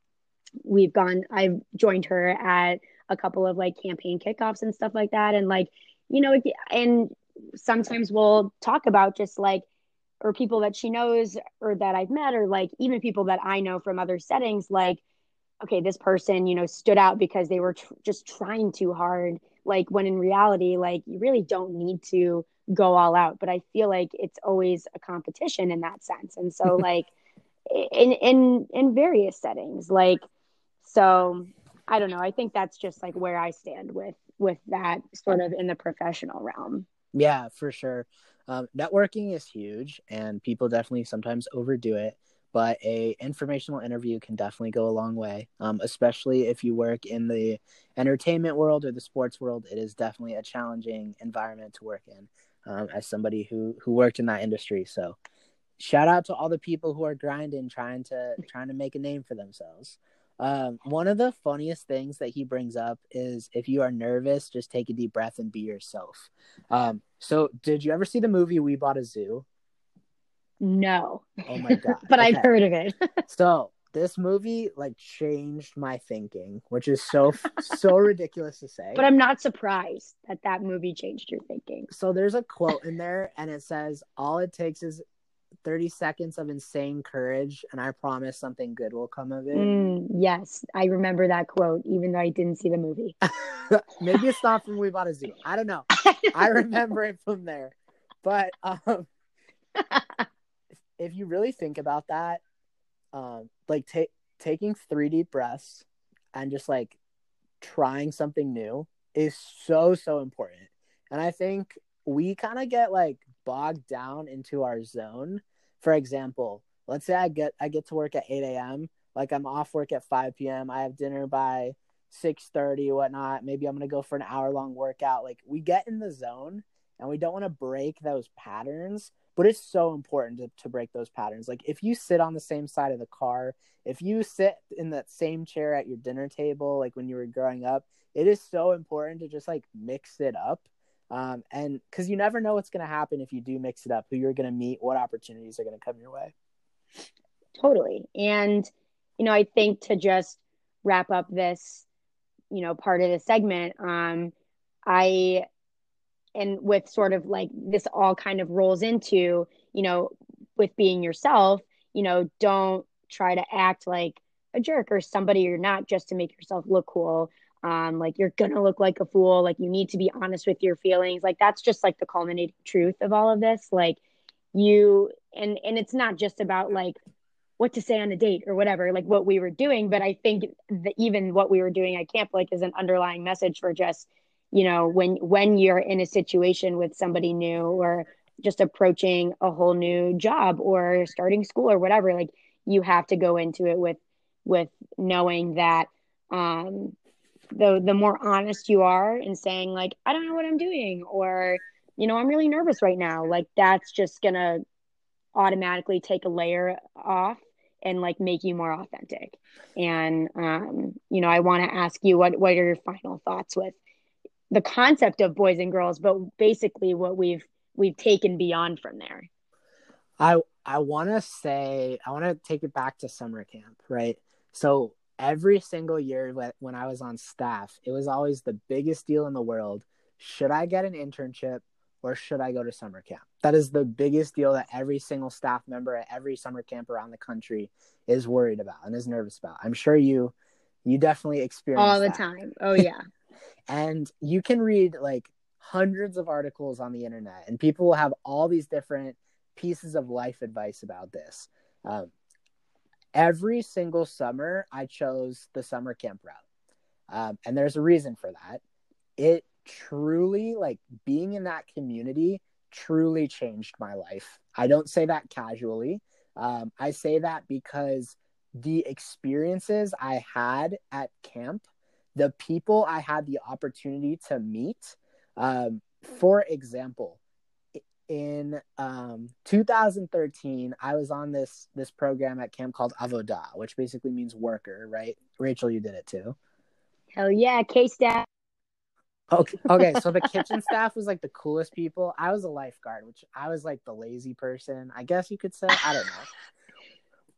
We've gone i've joined her at a couple of like campaign kickoffs and stuff like that. And like you know and sometimes we'll talk about just like or people that she knows or that I've met or like even people that I know from other settings like okay this person you know stood out because they were tr- just trying too hard. Like when in reality like you really don't need to go all out but I feel like it's always a competition in that sense. And so like in in in various settings like so I don't know. I think that's just like where I stand with with that sort of in the professional realm. Yeah, for sure. Um, networking is huge, and people definitely sometimes overdo it. But a informational interview can definitely go a long way, um, especially if you work in the entertainment world or the sports world. It is definitely a challenging environment to work in. Um, as somebody who who worked in that industry, so shout out to all the people who are grinding, trying to trying to make a name for themselves. Um, one of the funniest things that he brings up is if you are nervous, just take a deep breath and be yourself. Um, so did you ever see the movie We Bought a Zoo? no Oh my god. but I've heard of it So this movie like changed my thinking, which is so so ridiculous to say. But I'm not surprised that that movie changed your thinking. so there's a quote in there and it says all it takes is 30 seconds of insane courage and I promise something good will come of it. Mm, yes, I remember that quote, even though I didn't see the movie. Maybe it's not from We Bought a Zoo. I don't know. I remember it from there. But um, if you really think about that, um, like take taking three deep breaths and just like trying something new is so so important. And I think we kind of get like bogged down into our zone. For example, let's say I get I get to work at eight a.m. Like I'm off work at five p.m. I have dinner by six thirty, whatnot. Maybe I'm gonna go for an hour long workout. Like we get in the zone and we don't want to break those patterns but it's so important to, to break those patterns like if you sit on the same side of the car if you sit in that same chair at your dinner table like when you were growing up it is so important to just like mix it up um, and because you never know what's going to happen if you do mix it up who you're going to meet what opportunities are going to come your way. Totally. And you know i think to just wrap up this you know part of the segment um i and with sort of like this all kind of rolls into you know with being yourself you know don't try to act like a jerk or somebody you're not just to make yourself look cool um like you're gonna look like a fool like you need to be honest with your feelings. Like that's just like the culminating truth of all of this. Like you and and it's not just about like what to say on a date or whatever like what we were doing but i think that even what we were doing at camp like is an underlying message for just you know when when you're in a situation with somebody new or just approaching a whole new job or starting school or whatever like you have to go into it with with knowing that um the the more honest you are in saying like i don't know what i'm doing or you know i'm really nervous right now like that's just gonna automatically take a layer off and like make you more authentic and um you know i want to ask you what what are your final thoughts with the concept of boys and girls, but basically what we've we've taken beyond from there. I I want to say I want to take it back to summer camp, right? So every single year when I was on staff, it was always the biggest deal in the world. Should I get an internship or should I go to summer camp? That is the biggest deal that every single staff member at every summer camp around the country is worried about and is nervous about. I'm sure you you definitely experience all the that. time. Oh yeah. and you can read like hundreds of articles on the internet and people will have all these different pieces of life advice about this um, every single summer i chose the summer camp route um, and there's a reason for that. It truly like being in that community truly changed my life. I don't say that casually. Um, i say that because the experiences i had at camp the people I had the opportunity to meet. Um, for example, in um, 2013, I was on this this program at camp called avoda which basically means worker, right? Rachel, you did it too. Hell yeah, K staff. Okay, okay. So the kitchen staff was like the coolest people. I was a lifeguard, which I was like the lazy person, I guess you could say. I don't know.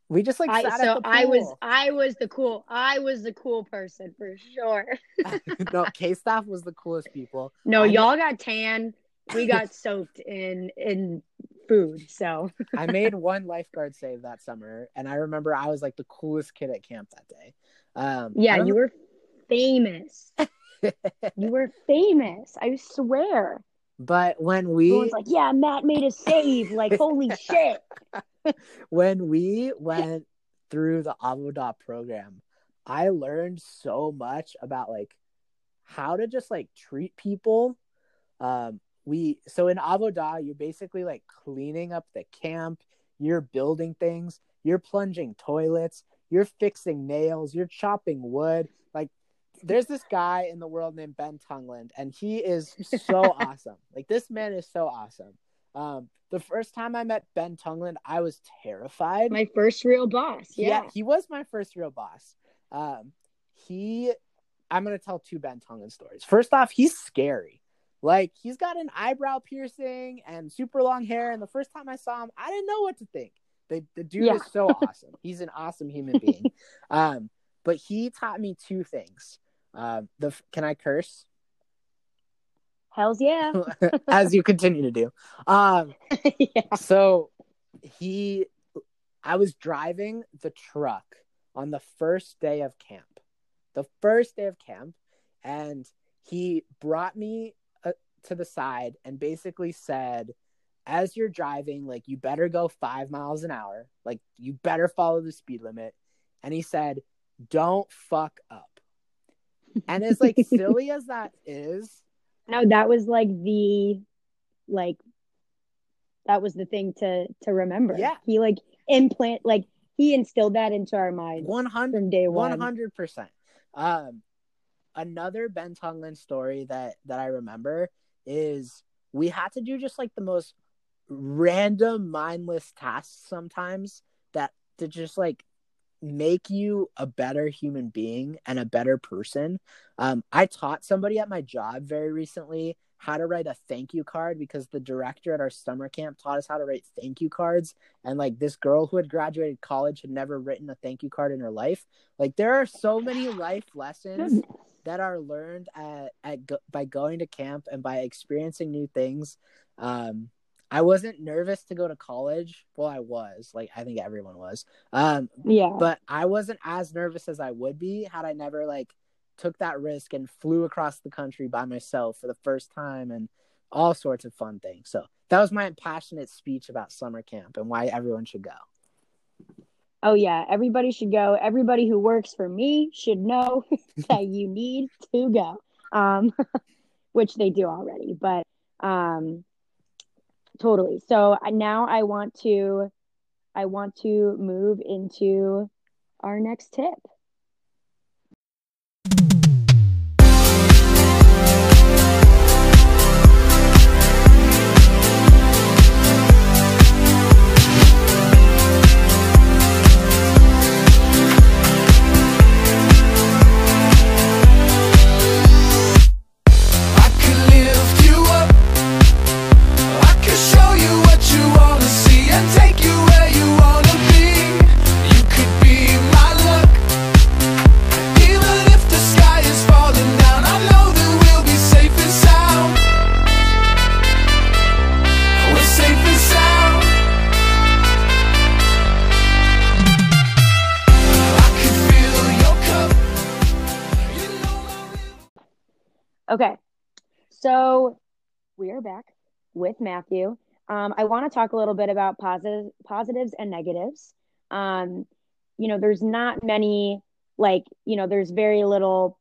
We just like I, so I was I was the cool I was the cool person for sure. no, K staff was the coolest people. No, I y'all got tan. We got soaked in in food. So I made one lifeguard save that summer, and I remember I was like the coolest kid at camp that day. Um, yeah, you were famous. you were famous. I swear. But when we Everyone's like, yeah, Matt made a save. Like, holy shit. when we went through the Avodah program, I learned so much about like how to just like treat people. Um, we so in Avodah, you're basically like cleaning up the camp, you're building things, you're plunging toilets, you're fixing nails, you're chopping wood. Like there's this guy in the world named Ben Tungland, and he is so awesome. Like this man is so awesome. Um, the first time I met Ben Tungland, I was terrified. My first real boss. Yeah, yeah he was my first real boss. Um, he, I'm gonna tell two Ben Tungland stories. First off, he's scary. Like he's got an eyebrow piercing and super long hair. And the first time I saw him, I didn't know what to think. The the dude yeah. is so awesome. He's an awesome human being. um, but he taught me two things. Uh, the can I curse? Hell's yeah. As you continue to do. Um, yeah. So he, I was driving the truck on the first day of camp, the first day of camp, and he brought me to the side and basically said, as you're driving, like you better go five miles an hour, like you better follow the speed limit. And he said, don't fuck up. And as like silly as that is, no, that was like the like that was the thing to to remember. Yeah. He like implant like he instilled that into our mind 100 from day one. 100%. Um another Ben Tungland story that that I remember is we had to do just like the most random mindless tasks sometimes that to just like make you a better human being and a better person. Um, I taught somebody at my job very recently how to write a thank you card because the director at our summer camp taught us how to write thank you cards. And like this girl who had graduated college had never written a thank you card in her life. Like there are so many life lessons that are learned at, at go- by going to camp and by experiencing new things. Um, I wasn't nervous to go to college. Well, I was like I think everyone was. Um, Yeah. but I wasn't as nervous as I would be had I never like took that risk and flew across the country by myself for the first time and all sorts of fun things. So that was my passionate speech about summer camp and why everyone should go. Oh yeah, everybody should go. Everybody who works for me should know that you need to go. Um, which they do already, but um, totally. So now I want to, I want to move into our next tip. Are back with Matthew. Um, I want to talk a little bit about positive, positives and negatives. Um, you know, there's not many, like, you know, there's very little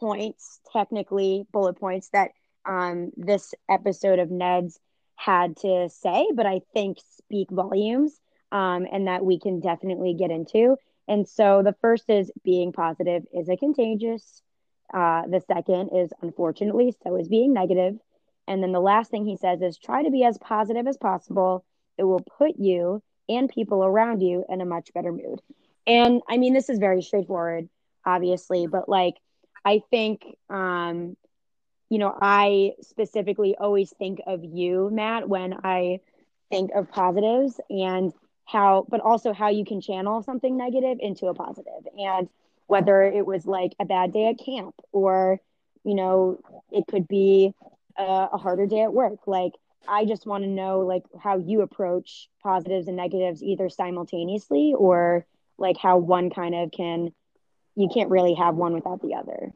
points, technically, bullet points that um, this episode of Ned's had to say, but I think speak volumes um, and that we can definitely get into. And so the first is being positive is a contagious. Uh, the second is unfortunately, so is being negative. And then the last thing he says is try to be as positive as possible. It will put you and people around you in a much better mood. And I mean, this is very straightforward, obviously, but like, I think, um, you know, I specifically always think of you, Matt, when I think of positives and how, but also how you can channel something negative into a positive. And whether it was like a bad day at camp or, you know, it could be a, a harder day at work. Like, I just want to know like how you approach positives and negatives either simultaneously or like how one kind of can you can't really have one without the other.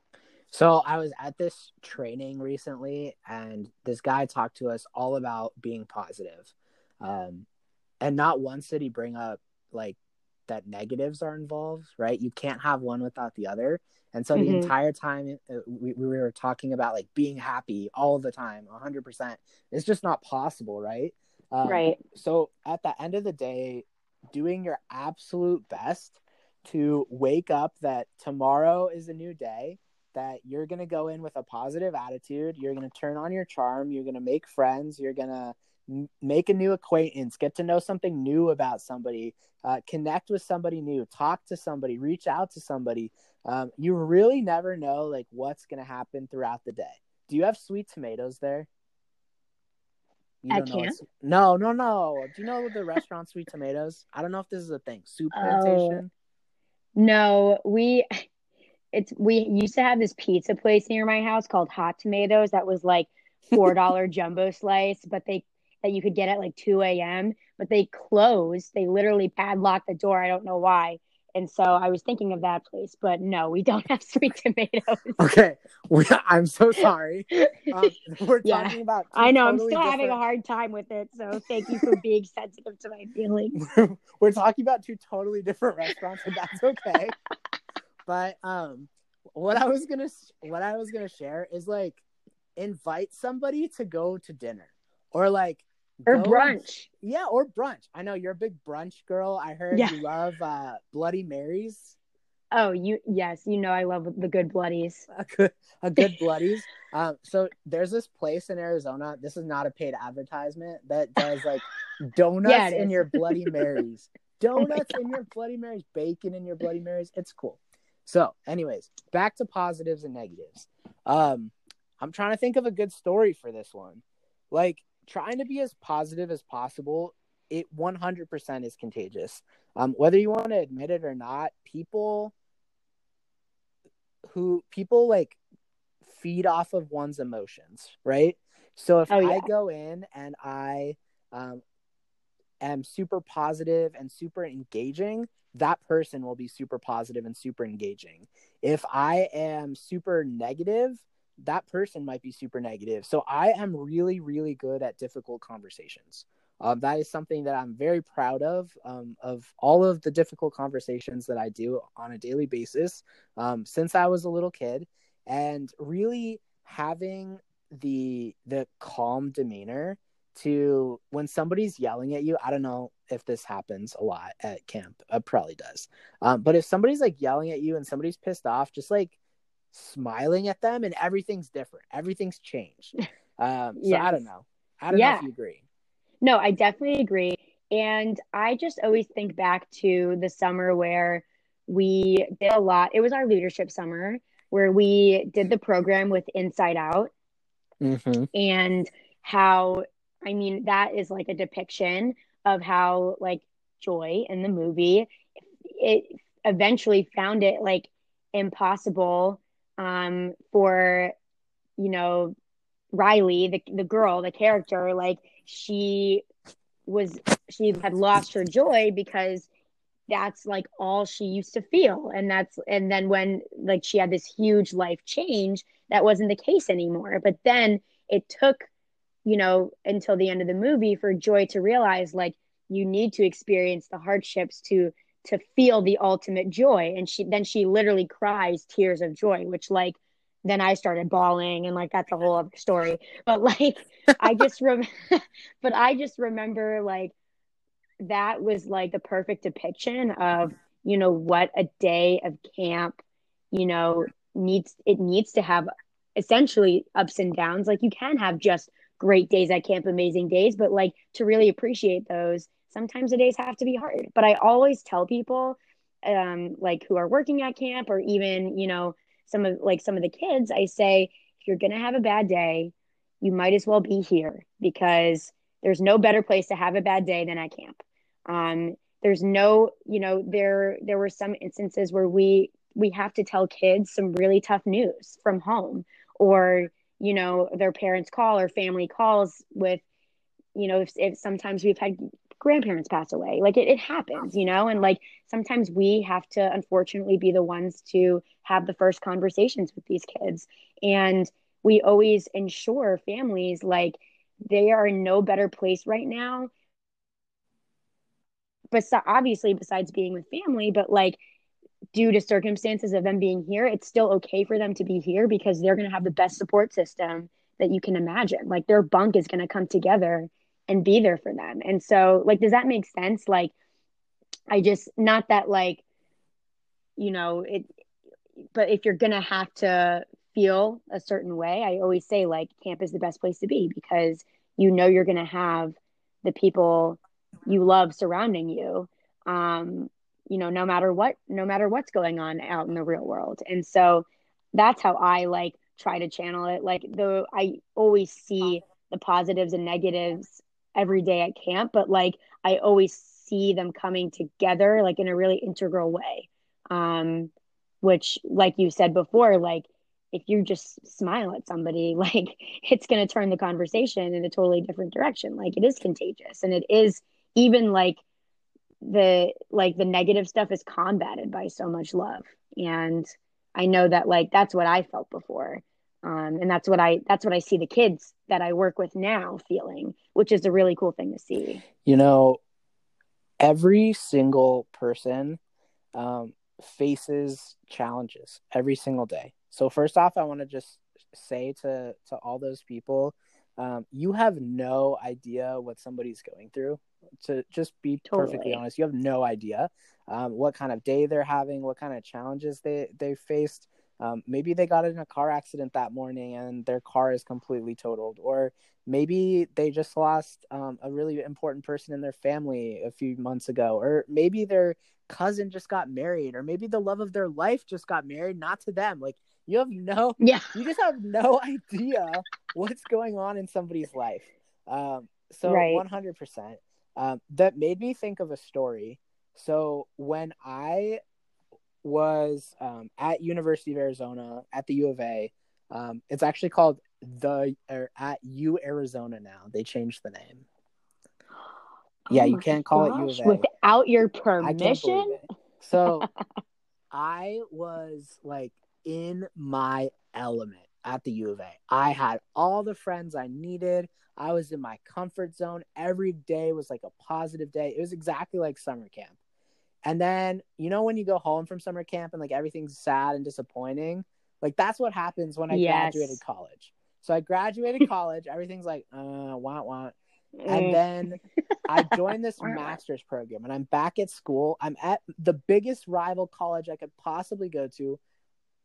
So I was at this training recently, and this guy talked to us all about being positive. Um, and not once did he bring up like that negatives are involved, right? You can't have one without the other. And so the Mhm. entire time we, we were talking about like being happy all the time, 100%. It's just not possible, right? Um, right. so at the end of the day doing your absolute best to wake up that tomorrow is a new day that you're going to go in with a positive attitude you're going to turn on your charm you're going to make friends you're going to make a new acquaintance get to know something new about somebody uh, connect with somebody new talk to somebody reach out to somebody um, you really never know like what's going to happen throughout the day do you have sweet tomatoes there you I can't. No, no, no. Do you know the restaurant Sweet Tomatoes? I don't know if this is a thing. Soup Oh. plantation. No, we it's we used to have this pizza place near my house called Hot Tomatoes that was like four dollar jumbo slice, but they that you could get at like two a.m. But they closed. They literally padlocked the door. I don't know why. And so I was thinking of that place, but no, we don't have sweet tomatoes. Okay, we, I'm so sorry. Um, we're Yeah. talking about. I know I'm totally still having a hard time with it. So thank you for being sensitive to my feelings. we're talking about two totally different restaurants, and that's okay. but um, what I was gonna what I was gonna share is like invite somebody to go to dinner or like Or go- brunch. Yeah, or brunch. I know you're a big brunch girl. I heard Yeah. you love uh, Bloody Marys. Oh, you yes, you know I love the good bloodies. a good a good bloodies. Um, so there's this place in Arizona. This is not a paid advertisement that does like donuts Yeah, in your Bloody Marys, Oh donuts in your Bloody Marys, bacon in your Bloody Marys. It's cool. So, anyways, back to positives and negatives. Um, I'm trying to think of a good story for this one. Like trying to be as positive as possible. It 100% is contagious. Um, whether you want to admit it or not, people who people like feed off of one's emotions, right? So if Oh, I go in and I um, am super positive and super engaging, that person will be super positive and super engaging. If I am super negative, that person might be super negative. So I am really, really good at difficult conversations. Um, that is something that I'm very proud of. Um, of all of the difficult conversations that I do on a daily basis um, since I was a little kid, and really having the the calm demeanor to when somebody's yelling at you. I don't know if this happens a lot at camp. It probably does. Um, but if somebody's like yelling at you and somebody's pissed off, just like smiling at them and everything's different. Everything's changed. Um, so I don't know. I don't know if you agree. No, I definitely agree. And I just always think back to the summer where we did a lot. It was our leadership summer where we did the program with Inside Out Mm-hmm. and how, I mean, that is like a depiction of how, like, Joy in the movie, it eventually found it like impossible um, for, you know, Riley, the the girl, the character, like she was she had lost her joy because that's like all she used to feel. And that's and then when like she had this huge life change that wasn't the case anymore. But then it took you know until the end of the movie for joy to realize like you need to experience the hardships to to feel the ultimate joy and she then she literally cries tears of joy which like then I started bawling and like that's a whole other story. But like I just rem but I just remember like that was like the perfect depiction of, you know, what a day of camp, you know, needs it needs to have essentially ups and downs. Like you can have just great days at camp, amazing days, but like to really appreciate those, sometimes the days have to be hard. But I always tell people um like who are working at camp or even, you know, some of like some of the kids, I say, if you're gonna have a bad day, you might as well be here because there's no better place to have a bad day than at camp. Um, there's no, you know, there there were some instances where we we have to tell kids some really tough news from home, or you know, their parents call or family calls with, you know, if, if sometimes we've had grandparents pass away like it, it happens you know and like sometimes we have to unfortunately be the ones to have the first conversations with these kids. And we always ensure families like they are in no better place right now. But obviously besides being with family but like due to circumstances of them being here it's still okay for them to be here because they're going to have the best support system that you can imagine. Like their bunk is going to come together and be there for them. And so like does that make sense? Like i just not that like you know it but if you're going to have to feel a certain way i always say like camp is the best place to be because you know you're going to have the people you love surrounding you. Um you know no matter what no matter what's going on out in the real world. And so that's how i like try to channel it. Like though i always see the positives and negatives every day at camp but like i always see them coming together like in a really integral way. Um which like you said before like if you just smile at somebody like it's going to turn the conversation in a totally different direction. Like it is contagious and it is even like the like the negative stuff is combated by so much love. And i know that like that's what i felt before. Um, and that's what i that's what i see the kids that i work with now feeling which is a really cool thing to see. You know, every single person um, faces challenges every single day. So first off, I want to just say to to all those people um, you have no idea what somebody's going through. To just be perfectly honest, you have no idea um, what kind of day they're having, what kind of challenges they they faced. Um, maybe they got in a car accident that morning and their car is completely totaled, or maybe they just lost um, a really important person in their family a few months ago, or maybe their cousin just got married, or maybe the love of their life just got married, not to them. Like you have no Yeah. you just have no idea what's going on in somebody's life. Um, so one hundred percent. Um, that made me think of a story. So when I was um, at University of Arizona at the U of A, um, it's actually called the or at U Arizona now. They changed the name. Yeah, Oh you can't call it U of A. without your I permission. it. So I was like in my element at the U of A. I had all the friends I needed. I was in my comfort zone. Every day was like a positive day. It was exactly like summer camp. And then, you know, when you go home from summer camp and like everything's sad and disappointing, like that's what happens when I Yes. graduated college. So I graduated college. Everything's like, uh, want, want and Mm. then I joined this master's program and I'm back at school. I'm at the biggest rival college I could possibly go to.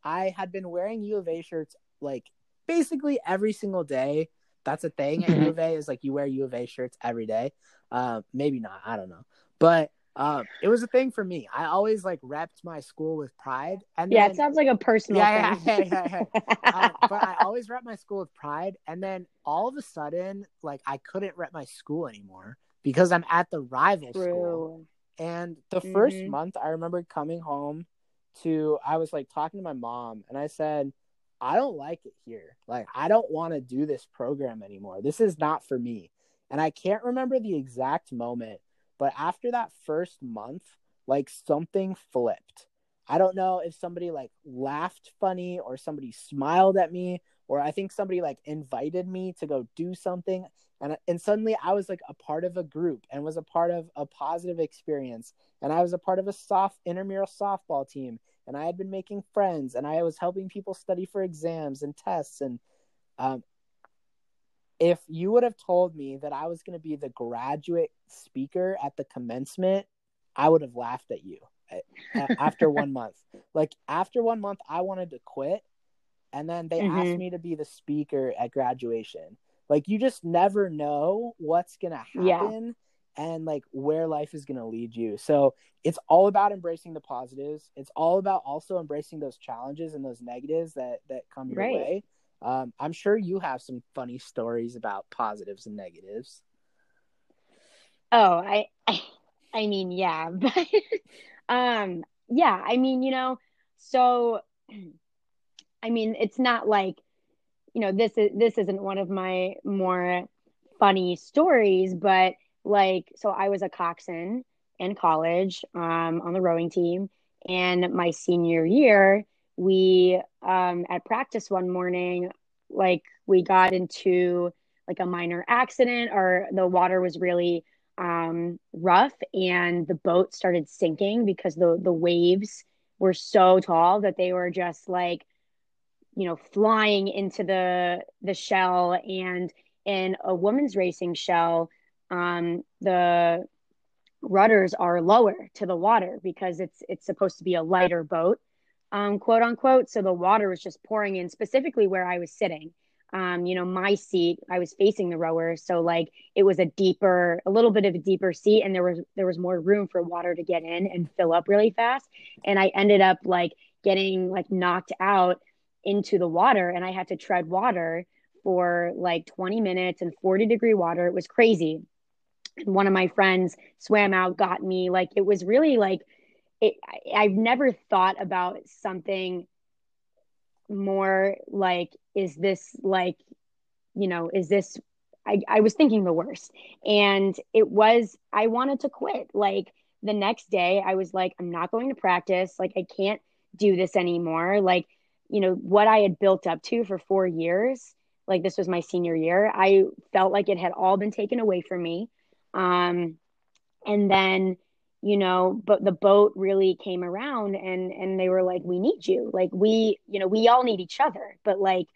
I had been wearing U of A shirts like basically every single day. That's a thing at U of A is like you wear U of A shirts every day. Uh, maybe not, I don't know. But um, it was a thing for me. I always like repped my school with pride. And yeah, then, it sounds like a personal yeah, thing. yeah, yeah, yeah, uh, but I always rep my school with pride. And then all of a sudden, like I couldn't rep my school anymore because I'm at the rival school. And the first Mhm. month, I remember coming home to, I was like talking to my mom, and I said, I don't like it here. Like, I don't want to do this program anymore. This is not for me. And I can't remember the exact moment, but after that first month, like something flipped. I don't know if somebody like laughed funny or somebody smiled at me or I think somebody like invited me to go do something and and suddenly I was like a part of a group and was a part of a positive experience and I was a part of a soft intramural softball team and I had been making friends and I was helping people study for exams and tests and um if you would have told me that I was going to be the graduate speaker at the commencement, I would have laughed at you after one month. Like after one month, I wanted to quit, and then they asked Mhm. me to be the speaker at graduation. Like you just never know what's gonna Yeah. happen and like where life is gonna lead you. So it's all about embracing the positives. It's all about also embracing those challenges and those negatives that that come your Right. way. Um, I'm sure you have some funny stories about positives and negatives. Oh, I, I, I mean, yeah, but, um, yeah, I mean, you know, so, I mean, it's not like, you know, this is this isn't one of my more funny stories, but like, so I was a coxswain in college, um, on the rowing team, and my senior year, we, um, at practice one morning, like, we got into like a minor accident, or the water was really um, rough and the boat started sinking because the the waves were so tall that they were just like you know flying into the the shell and in a woman's racing shell um, the rudders are lower to the water because it's it's supposed to be a lighter boat um, quote unquote. So the water was just pouring in specifically where i was sitting. Um, you know my seat i was facing the rower. So like it was a deeper a little bit of a deeper seat and there was there was more room for water to get in and fill up really fast. And i ended up like getting like knocked out into the water and i had to tread water for like 20 minutes and 40 degree water. It was crazy. And one of my friends swam out got me. Like it was really like it i've never thought about something more like is this like you know is this I, I was thinking the worst. And it was i wanted to quit. Like the next day i was like i'm not going to practice. Like i can't do this anymore. Like you know what i had built up to for four years like this was my senior year i felt like it had all been taken away from me um and then you know but the boat really came around and and they were like we need you like we you know we all need each other but like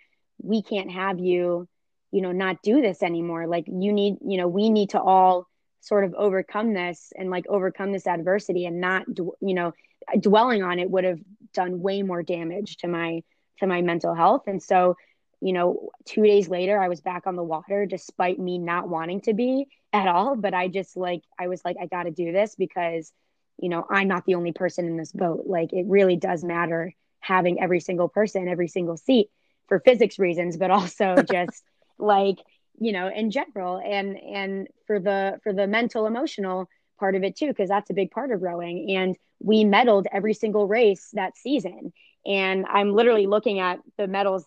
we can't have you you know, not do this anymore. Like you need, you know, we need to all sort of overcome this and like overcome this adversity and not, you know, dwelling on it would have done way more damage to my to my mental health. And so, you know, two days later, I was back on the water despite me not wanting to be at all. But I just like, I was like, I got to do this because, you know, I'm not the only person in this boat. Like, it really does matter having every single person, every single seat for physics reasons, but also just like, you know, in general and, and for the, for the mental, emotional part of it too, because that's a big part of rowing. And we medaled every single race that season. And i'm literally looking at the medals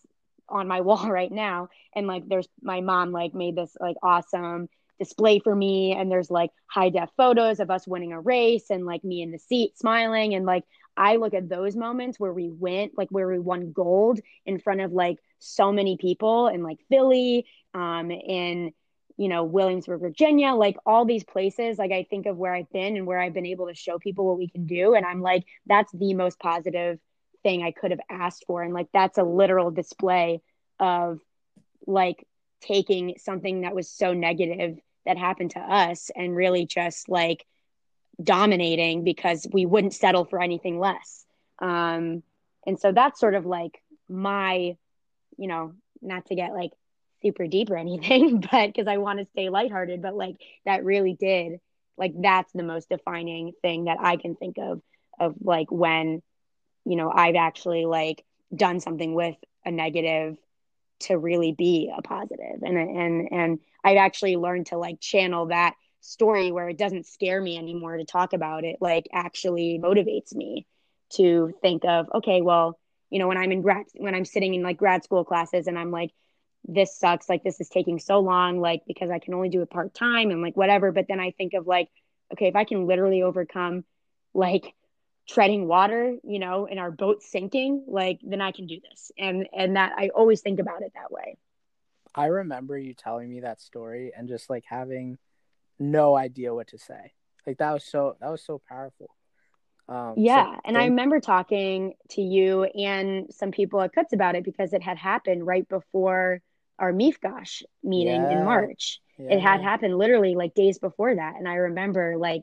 on my wall right now. And like there's my mom like made this like awesome display for me. And there's like high def photos of us winning a race and like me in the seat smiling. And like i look at those moments where we went like where we won gold in front of like so many people in like philly um in you know williamsburg virginia like all these places like i think of where i've been and where i've been able to show people what we can do and i'm like that's the most positive thing I could have asked for. And like that's a literal display of like taking something that was so negative that happened to us and really just like dominating because we wouldn't settle for anything less. Um, and so that's sort of like my, you know, not to get like super deep or anything, but because I want to stay lighthearted, but like that really did, like that's the most defining thing that I can think of of like when you know i've actually like done something with a negative to really be a positive. And and and i've actually learned to like channel that story where it doesn't scare me anymore to talk about it like actually motivates me to think of okay well you know when i'm in grad when i'm sitting in like grad school classes and i'm like this sucks like this is taking so long like because i can only do it part time and like whatever but then i think of like okay if i can literally overcome like treading water, you know, and our boat sinking, like then I can do this. And and that I always think about it that way. I remember you telling me that story and just like having no idea what to say. Like that was so that was so powerful. Um, yeah, so and I remember talking to you and some people at Cuts about it because it had happened right before our Mifgash meeting yeah. in March. Yeah. It had happened literally like days before that, and I remember like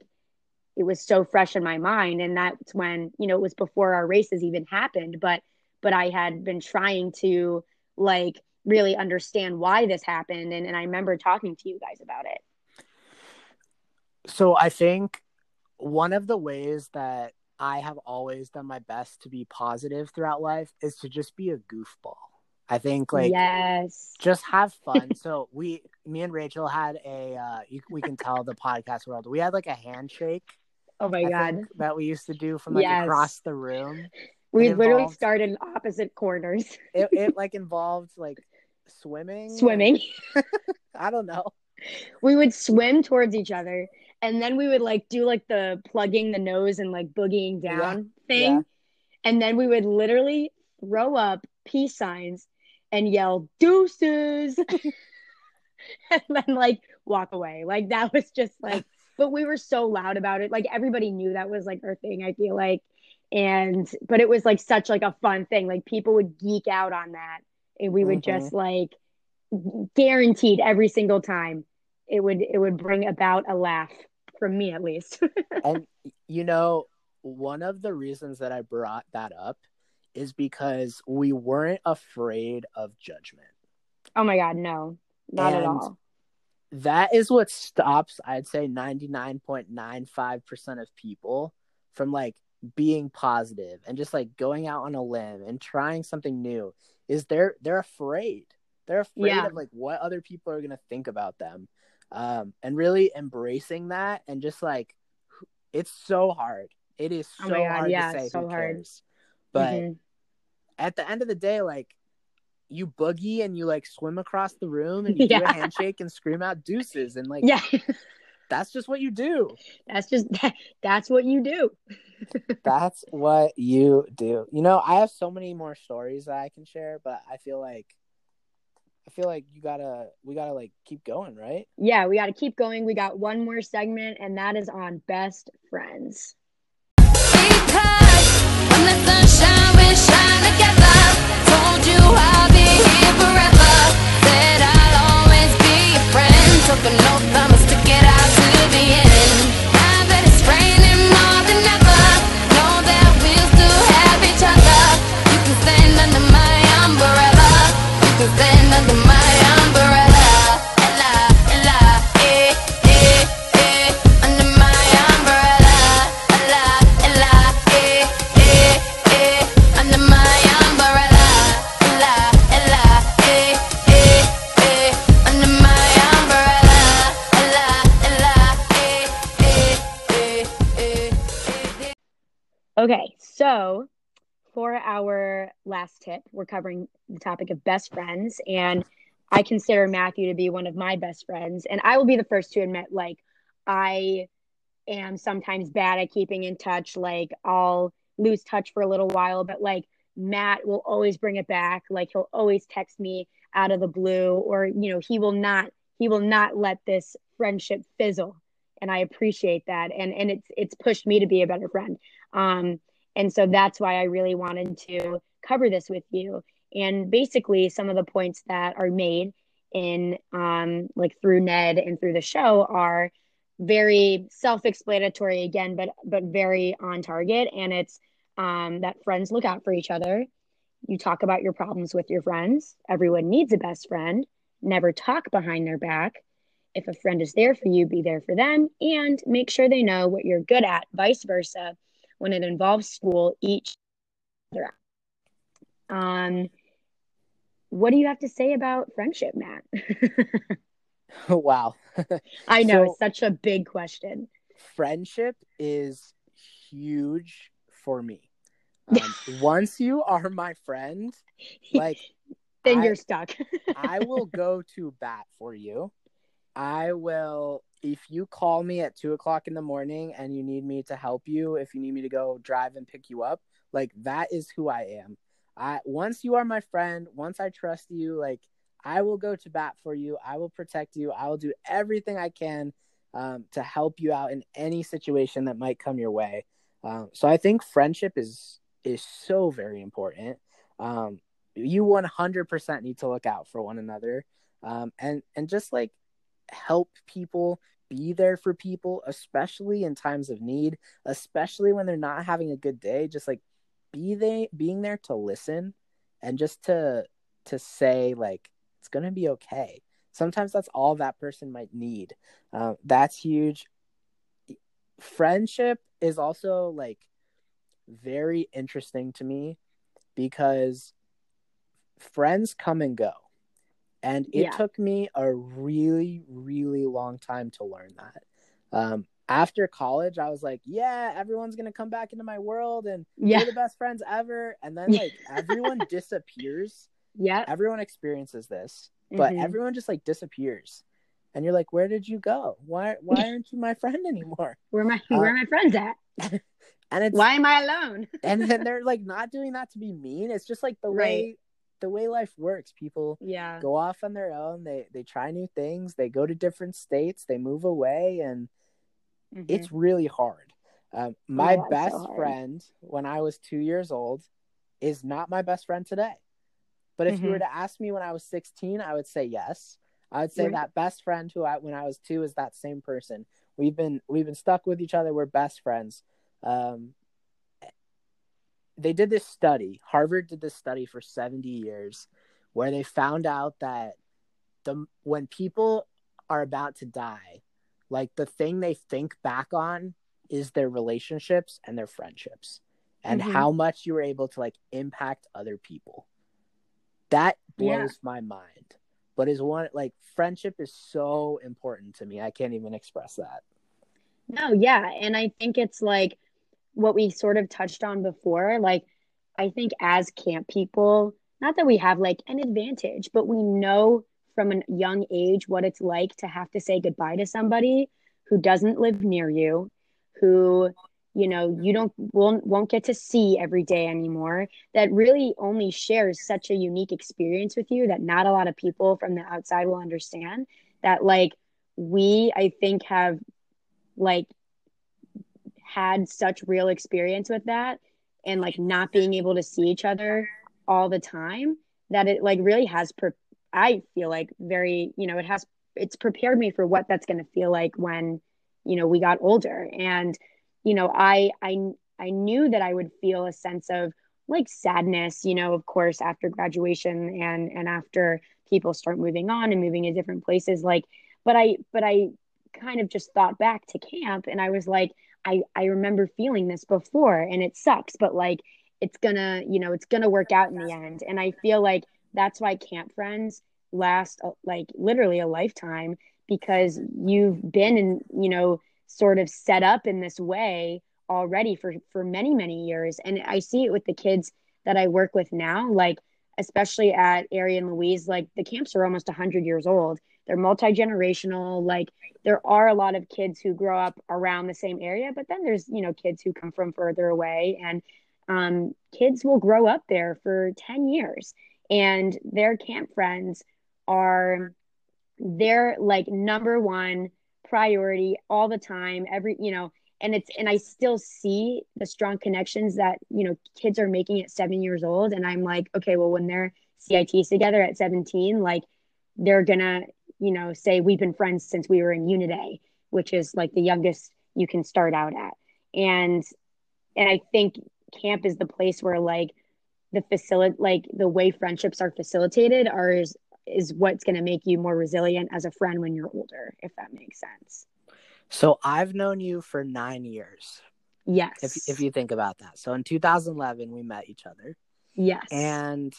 it was so fresh in my mind and that's when you know it was before our races even happened but but i had been trying to like really understand why this happened and, and i remember talking to you guys about it so i think one of the ways that i have always done my best to be positive throughout life is to just be a goofball I think like yes, just have fun. so we, me and Rachel had a, uh, you, we can tell the podcast world we had like a handshake Oh my I god, that we used to do from like yes. across the room. We literally involved, started in opposite corners. it, it like involved like swimming. Swimming. I don't know. We would swim towards each other, and then we would like do like the plugging the nose and like boogieing down yeah. thing, yeah. and then we would literally throw up peace signs and yell deuces, and then like walk away. Like that was just like but we were so loud about it. Like everybody knew that was like our thing, I feel like. And but it was like such like a fun thing. Like people would geek out on that. And we would mm-hmm. just like guaranteed every single time it would it would bring about a laugh from me at least. and you know, one of the reasons that I brought that up is because we weren't afraid of judgment. Oh my god, no. Not and at all that is what stops i'd say 99.95% of people from like being positive and just like going out on a limb and trying something new is they're they're afraid they're afraid yeah. of like what other people are going to think about them um and really embracing that and just like it's so hard it is so oh hard yeah, to say so who hard. cares but mm-hmm. At the end of the day like you boogie and you like swim across the room and you yeah. do a handshake and scream out deuces and like yeah. that's just what you do. That's just that, that's what you do. That's what you do. You know i have so many more stories that i can share but i feel like i feel like you gotta we gotta like keep going right? Yeah we gotta keep going. We got one more segment and that is on best friends Okay, so for our last tip, we're covering the topic of best friends, and I consider Matthew to be one of my best friends. And I will be the first to admit, like, I am sometimes bad at keeping in touch. Like, I'll lose touch for a little while, but like, Matt will always bring it back. Like, he'll always text me out of the blue, or, you know, he will not, he will not let this friendship fizzle. And I appreciate that. And, and it's, it's pushed me to be a better friend. Um, and so that's why I really wanted to cover this with you. And basically, some of the points that are made in um, like through Ned and through the show are very self-explanatory again, but but very on target. And it's um, that friends look out for each other. You talk about your problems with your friends. Everyone needs a best friend. Never talk behind their back. If a friend is there for you, be there for them and make sure they know what you're good at, vice versa when it involves school each. Um, what do you have to say about friendship, Matt? wow. I know So- it's such a big question. friendship is huge for me. Um, once you are my friend, like then I- you're stuck. I will go to bat for you. I will if you call me at two o'clock in the morning and you need me to help you, if you need me to go drive and pick you up, like that is who I am. I once you are my friend, once I trust you, like I will go to bat for you. I will protect you. I will do everything I can um, to help you out in any situation that might come your way. Um, so I think friendship is is so very important. Um, you 100% need to look out for one another um, and and just like help people be there for people especially in times of need especially when they're not having a good day just like be they being there to listen and just to to say like it's gonna be okay. Sometimes that's all that person might need. Um, that's huge. Friendship is also like very interesting to me because friends come and go and it Yeah. took me a really really long time to learn that um after college i was like yeah everyone's gonna come back into my world and yeah. we're the best friends ever and then like everyone disappears Yeah. everyone experiences this but Mhm. everyone just like disappears and you're like where did you go why why aren't you my friend anymore Where my uh, where are my friends at? and it's Why am I alone? and then they're like not doing that to be mean it's just like the Right. way the way life works people yeah. go off on their own they they try new things they go to different states they move away and Mhm. it's really hard um, my Yeah, it's so best hard. friend when i was two years old is not my best friend today but if you Mhm. were to ask me when i was 16 i would say yes i would say Right. that best friend who i when i was two is that same person we've been we've been stuck with each other we're best friends um, they did this study harvard did this study for 70 years where they found out that the when people are about to die like the thing they think back on is their relationships and their friendships and Mhm. how much you were able to like impact other people that blows Yeah. my mind but is one like friendship is so important to me i can't even express that No, yeah. And I think it's like what we sort of touched on before. Like, I think as camp people, not that we have like an advantage, but we know from a young age what it's like to have to say goodbye to somebody who doesn't live near you, who, you know, you don't won't won't get to see every day anymore, that really only shares such a unique experience with you that not a lot of people from the outside will understand. That like we, I think, have like had such real experience with that and like not being able to see each other all the time that it like really has pre- i feel like very you know it has it's prepared me for what that's going to feel like when you know we got older. And you know i i i knew that i would feel a sense of like sadness you know of course after graduation and and after people start moving on and moving to different places like but i but i kind of just thought back to camp and i was like i i remember feeling this before and it sucks but like it's gonna you know it's gonna work out in the end. And i feel like that's why camp friends last uh, like literally a lifetime because you've been in you know sort of set up in this way already for for many many years. And i see it with the kids that i work with now like especially at Airy and Louise, like the camps are almost 100 years old. They're multi generational. Like there are a lot of kids who grow up around the same area, but then there's you know kids who come from further away, and um, kids will grow up there for 10 years, and their camp friends are their like number one priority all the time. Every you know and it's and i still see the strong connections that you know kids are making at seven years old and i'm like okay well when they're cits together at 17 like they're gonna you know say we've been friends since we were in unit a which is like the youngest you can start out at. And and i think camp is the place where like the facility like the way friendships are facilitated are is is what's going to make you more resilient as a friend when you're older if that makes sense. So I've known you for nine years. yes. If if you think about that. So in 2011 we met each other, yes. And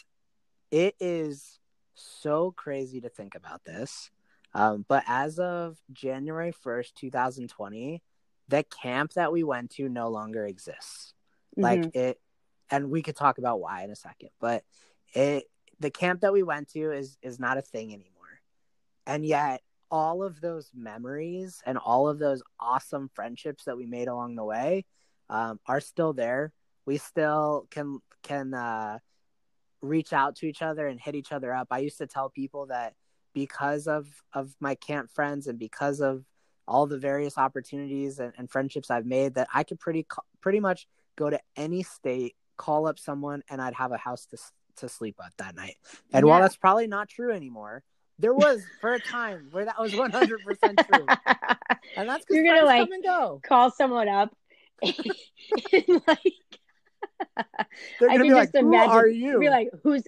it is so crazy to think about this. Um, but as of January 1st, 2020, the camp that we went to no longer exists. Like Mhm. it, and we could talk about why in a second. But it, the camp that we went to is is not a thing anymore, and yet all of those memories and all of those awesome friendships that we made along the way um, are still there. We still can can uh, reach out to each other and hit each other up. I used to tell people that because of of my camp friends and because of all the various opportunities and, and friendships I've made that I could pretty pretty much go to any state, call up someone, and I'd have a house to to sleep at that night. And while that's probably not true anymore, there was for a time where that was one hundred percent true, and that's because You're gonna, like, come and go. call someone up and like They're I gonna can be like, just "Who imagine are you?" be like who's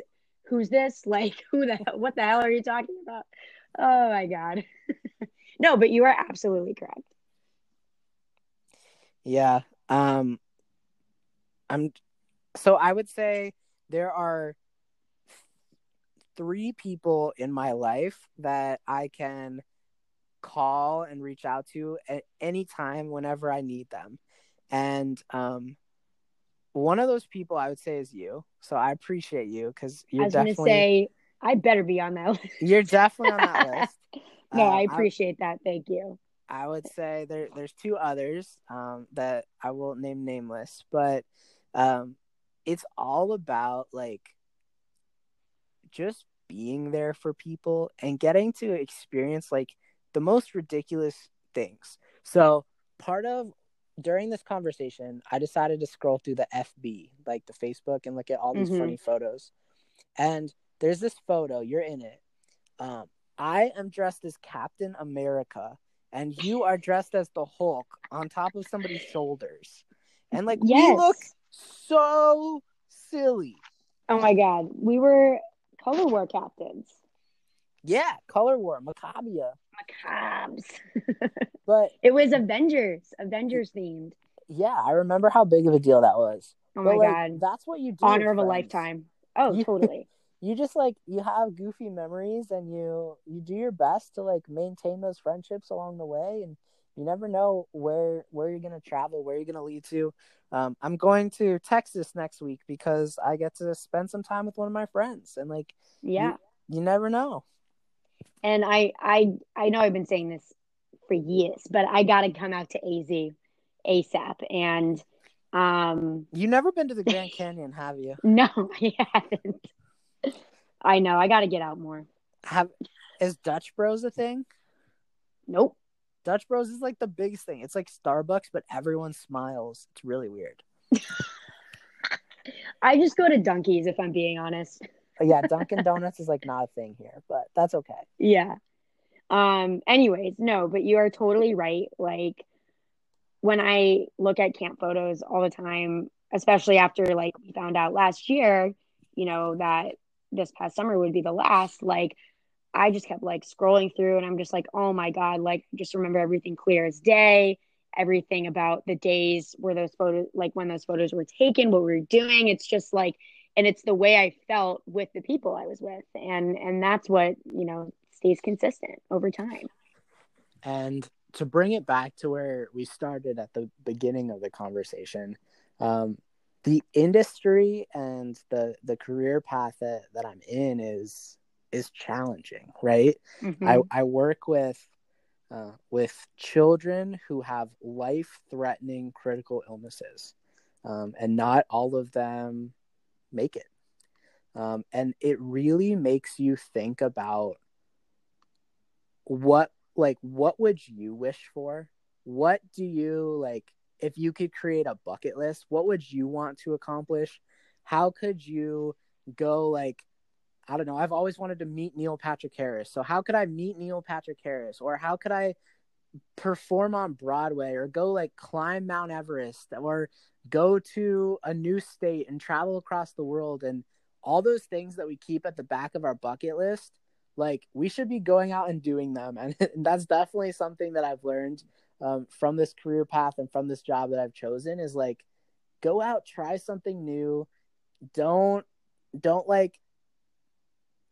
who's this like who the hell what the hell are you talking about oh my god no but you are absolutely correct Yeah. Um I'm so I would say there are three people in my life that I can call and reach out to at any time whenever I need them. And um one of those people I would say is you. So I appreciate you cuz you're I was gonna definitely say i better be on that list you're definitely on that list. no Uh, i appreciate that thank you I would say there there's two others um, that I will name nameless, but um, it's all about like just being there for people and getting to experience like the most ridiculous things. So part of during this conversation, I decided to scroll through the FB, like the Facebook, and look at all these Mhm. funny photos. And there's this photo, you're in it. Um, I am dressed as Captain America, and you are dressed as the Hulk on top of somebody's shoulders. And like yes we look so silly. oh my god we were color war captains Yeah, color war, Maccabiah. Macabs. But it was avengers avengers themed yeah, I remember how big of a deal that was. oh But, my like, god that's what you do. honor of a lifetime oh You- totally You just like you have goofy memories and you you do your best to like maintain those friendships along the way and you never know where where you're gonna travel, where you're gonna lead to. Um, I'm going to Texas next week because I get to spend some time with one of my friends and like yeah you never know. And I I I know I've been saying this for years, but I got to come out to AZ ASAP. And um, You never been to the Grand Canyon, have you? no, I haven't. I know I got to get out more. Have is Dutch Bros a thing? Nope. Dutch Bros is like the biggest thing. It's like Starbucks, but everyone smiles. It's really weird. I just go to Dunkies if I'm being honest. But yeah, Dunkin' Donuts is like not a thing here, but that's okay. Yeah. Um anyways, no, but you are totally right. Like when I look at camp photos all the time, especially after like we found out last year, you know, that this past summer would be the last, like I just kept like scrolling through and I'm just like, "Oh my god, like just remember everything clear as day." Everything about the days where those photos like when those photos were taken, what we were doing. It's just like and it's the way I felt with the people I was with. And and that's what, you know, stays consistent over time. And to bring it back to where we started at the beginning of the conversation, um, the industry and the the career path that, that I'm in is is challenging, right? Mhm. I, I work with uh, with children who have life threatening critical illnesses, um, and not all of them make it. Um, and it really makes you think about what like what would you wish for? What do you like if you could create a bucket list what would you want to accomplish? How could you go like i don't know i've always wanted to meet neil patrick harris. So how could i meet neil patrick harris? Or how could i perform on broadway or go like climb mount everest or go to a new state and travel across the world and all those things that we keep at the back of our bucket list like we should be going out and doing them. And, that's definitely something that i've learned um, from this career path and from this job that i've chosen is like go out try something new. Don't don't like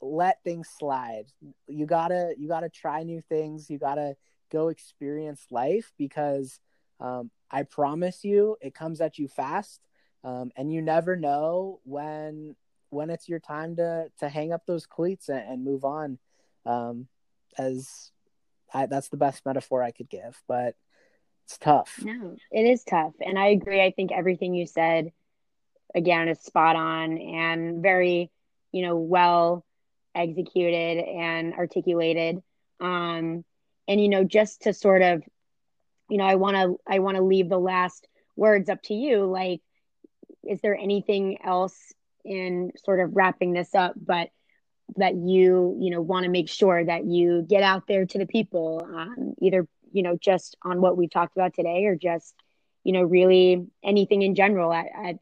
let things slide. You gotta you gotta try new things. You gotta go experience life because um, i promise you it comes at you fast um, and you never know when when it's your time to to hang up those cleats and, and move on um as I, that's the best metaphor i could give but it's tough No, it is tough. And I agree. I think everything you said, again, is spot on and very, you know, well executed and articulated. Um, and, you know, just to sort of, you know, I want to, I want to leave the last words up to you. Like, is there anything else in sort of wrapping this up, but that you, you know, want to make sure that you get out there to the people, um, either you know just on what we've talked about today or just you know really anything in general at at,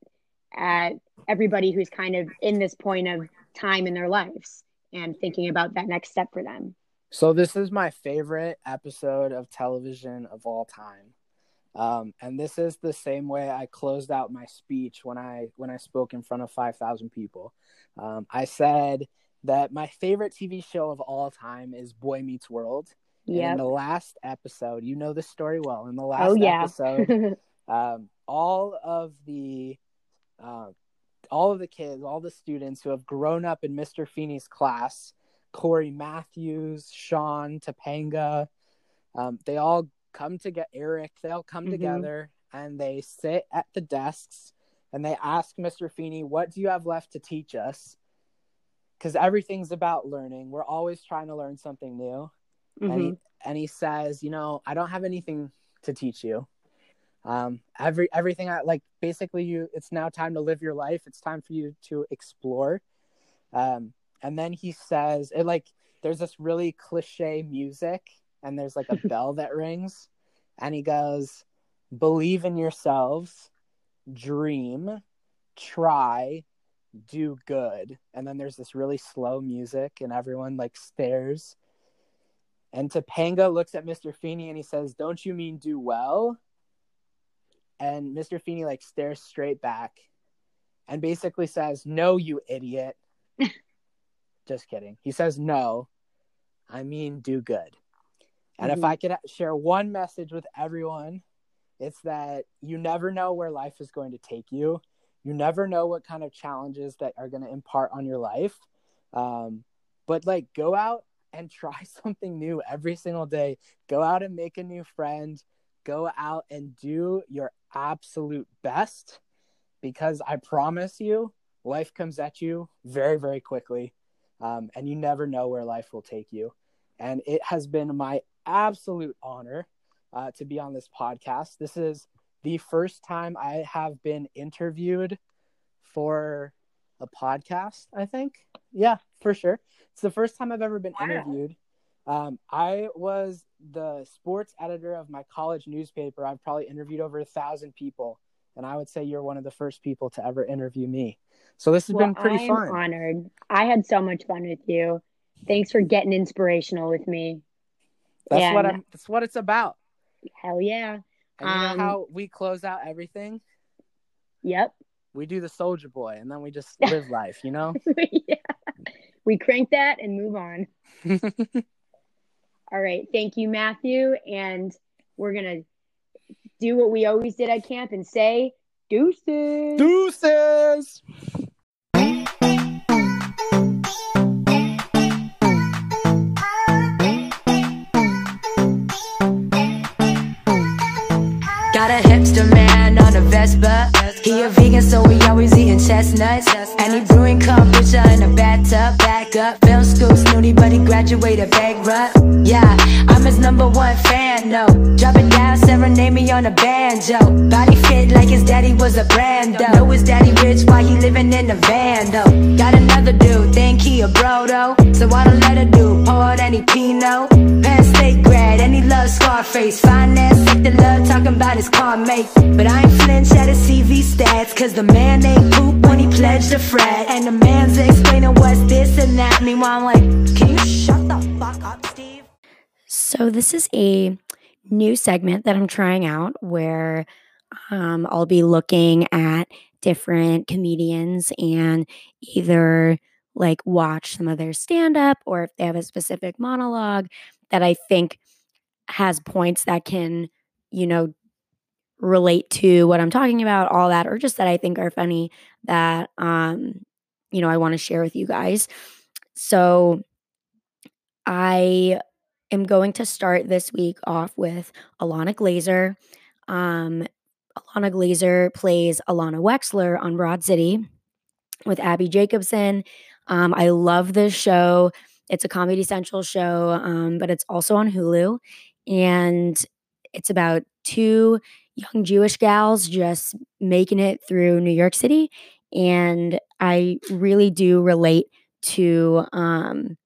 at everybody who's kind of in this point of time in their lives and thinking about that next step for them so this is my favorite episode of television of all time um, and this is the same way i closed out my speech when i when i spoke in front of 5000 people um, i said that my favorite tv show of all time is boy meets world yeah in the last episode, you know the story well. In the last oh yeah episode, um, all of the uh, all of the kids, all the students who have grown up in Mr. Feeney's class, Cory Matthews, Sean Topanga, um, they all come to get Eric. They all come Mhm. together and they sit at the desks and they ask Mr. Feeney, "What do you have left to teach us?" Because everything's about learning. We're always trying to learn something new and Mhm. he and he says, you know, I don't have anything to teach you. Um, every everything I like, basically, you. It's now time to live your life. It's time for you to explore. Um, and then he says, it like there's this really cliche music, and there's like a bell that rings, and he goes, "Believe in yourselves, dream, try, do good." And then there's this really slow music, and everyone like stares. And Topanga looks at Mr. Feeney and he says, Don't you mean do well? And Mr. Feeney like stares straight back and basically says, No, you idiot. Just kidding. He says, No, I mean do good. And if Mhm. I could share one message with everyone, it's that you never know where life is going to take you. You never know what kind of challenges that are going to impart on your life. Um, but like go out and try something new every single day. Go out and make a new friend. Go out and do your absolute best because I promise you, life comes at you very, very quickly. Um, and you never know where life will take you. And it has been my absolute honor uh, to be on this podcast. This is the first time I have been interviewed for a podcast, I think. Yeah, for sure. It's the first time I've ever been Wow. interviewed. Um, I was the sports editor of my college newspaper. I've probably interviewed over a thousand people, and I would say you're one of the first people to ever interview me. So this has well, been pretty I'm fun. honored i had so much fun with you thanks for getting inspirational with me That's what I'm. That's what it's about. hell yeah And you know Um, how we close out everything? yep We do the Soulja Boy, and then we just live life. You know. yeah. We crank that and move on. All right. Thank you, Matthew. And we're gonna do what we always did at camp and say deuces. Deuces. Got a hipster man on a Vespa. He a vegan, so we always eating chestnuts. And he brewing kombucha in a bathtub. Back up, film school snooty, but he graduated bankrupt. Yeah, I'm his number one fan, no. Drop it down, serenade me on a banjo. Body fit like his daddy was a Brando. Know his daddy rich why he living in a van, though. Got another dude, think he a bro, though. So I don't let a dude pour out any Pinot. Penn State grad, and he loves Scarface. Finance sector love talking about his car mate. But I ain't flinch at his CV stats, cause the man ain't poop when he pledged a frat. And the man's explaining what's this and that. Meanwhile, I'm like, can you shut the fuck up, Steve? So, this is a new segment that I'm trying out where um, I'll be looking at different comedians and either like watch some of their stand up or if they have a specific monologue that I think has points that can, you know, relate to what I'm talking about, all that, or just that I think are funny that, um, you know, I want to share with you guys. So, I am going to start this week off with Ilana Glazer. Um, Ilana Glazer plays Ilana Wexler on Broad City with Abbi Jacobson. Um, I love this show. It's a Comedy Central show, um, but it's also on Hulu. And it's about two young Jewish gals just making it through New York City. And I really do relate to um,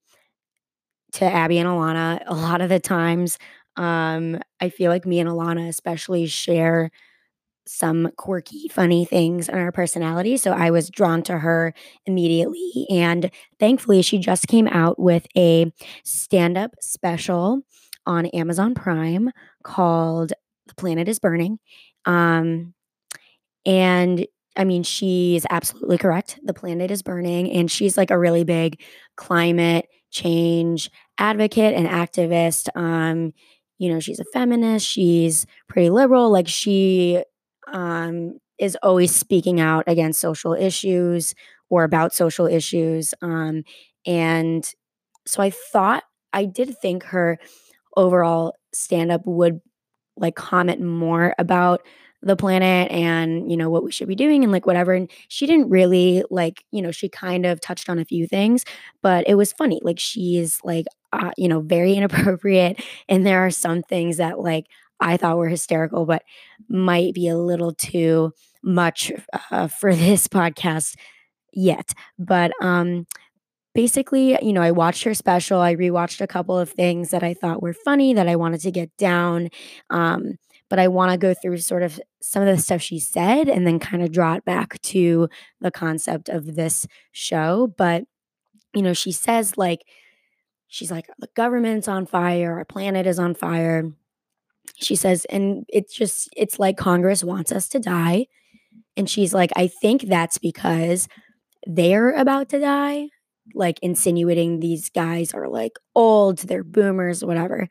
to Abbi and Ilana a lot of the times. Um, I feel like me and Ilana especially share some quirky, funny things in our personality. So I was drawn to her immediately. And thankfully, she just came out with a stand up special on Amazon Prime called The Planet is Burning. Um, and I mean, she's absolutely correct. The planet is burning, and she's like a really big climate change advocate and activist. Um, you know, she's a feminist, she's pretty liberal. Like, she um, is always speaking out against social issues or about social issues. Um, and so I thought, I did think her overall stand up would like comment more about the planet and you know what we should be doing and like whatever and she didn't really like you know she kind of touched on a few things but it was funny like she's like uh, you know very inappropriate and there are some things that like i thought were hysterical but might be a little too much uh, for this podcast yet but um basically, you know, I watched her special. I rewatched a couple of things that I thought were funny that I wanted to get down. Um, but I want to go through sort of some of the stuff she said and then kind of draw it back to the concept of this show. But, you know, she says, like, she's like, the government's on fire, our planet is on fire. She says, and it's just, it's like Congress wants us to die. And she's like, I think that's because they're about to die like insinuating these guys are like old, they're boomers, whatever.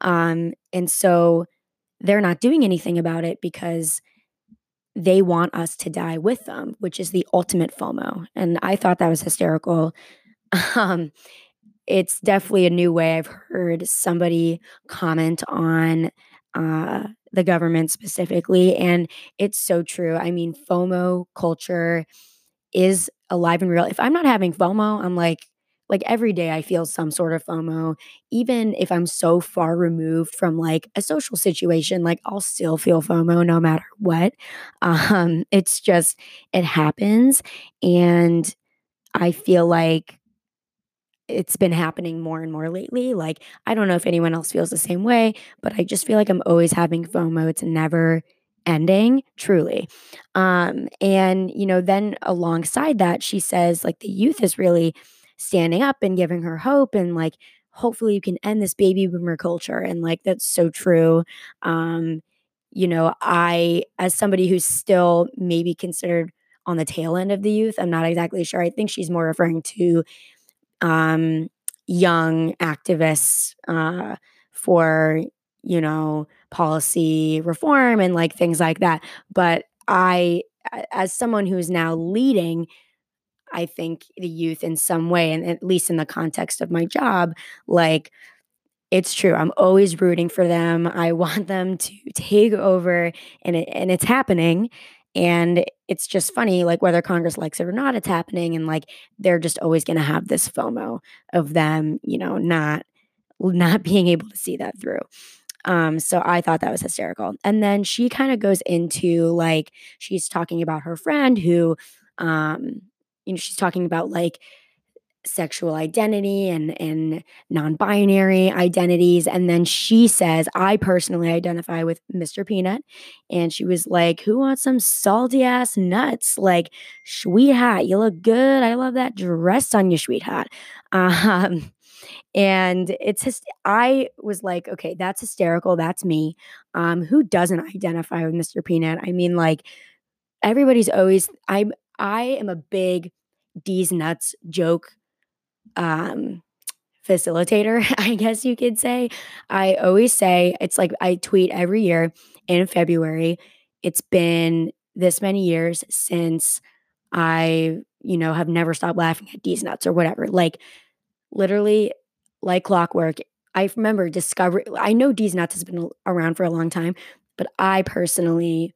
Um, and so they're not doing anything about it because they want us to die with them, which is the ultimate FOMO. And I thought that was hysterical. Um, it's definitely a new way I've heard somebody comment on uh, the government specifically. And it's so true. I mean, FOMO culture is alive and real. If I'm not having FOMO, I'm like, like every day I feel some sort of FOMO, even if I'm so far removed from like a social situation, like I'll still feel FOMO no matter what. Um, it's just, it happens. And I feel like it's been happening more and more lately. Like, I don't know if anyone else feels the same way, but I just feel like I'm always having FOMO. It's never ending truly. Um and you know then alongside that she says like the youth is really standing up and giving her hope and like hopefully you can end this baby boomer culture. And like that's so true. Um you know i as somebody who's still maybe considered on the tail end of the youth i'm not exactly sure. I think she's more referring to um young activists uh for you know, policy reform and like things like that. But I, as someone who's now leading, I think the youth in some way, and at least in the context of my job, like it's true. I'm always rooting for them. I want them to take over, and it, and it's happening. And it's just funny, like whether Congress likes it or not, it's happening, and like they're just always going to have this FOMO of them, you know, not not being able to see that through. Um, so I thought that was hysterical. And then she kind of goes into like she's talking about her friend who, um, you know, she's talking about like sexual identity and and non-binary identities. And then she says i personally identify with mr peanut. And she was like who wants some salty ass nuts? Like sweetheart you look good. I love that dress on you sweetheart. Um and it's just i was like okay that's hysterical that's me um who doesn't identify with mr peanut i mean like everybody's always i'm i am a big D's nuts joke um facilitator, I guess you could say. I always say it's like I tweet every year in February. It's been this many years since I, you know, have never stopped laughing at D's nuts or whatever. Like literally like clockwork. I remember discovery I know D's nuts has been around for a long time, but I personally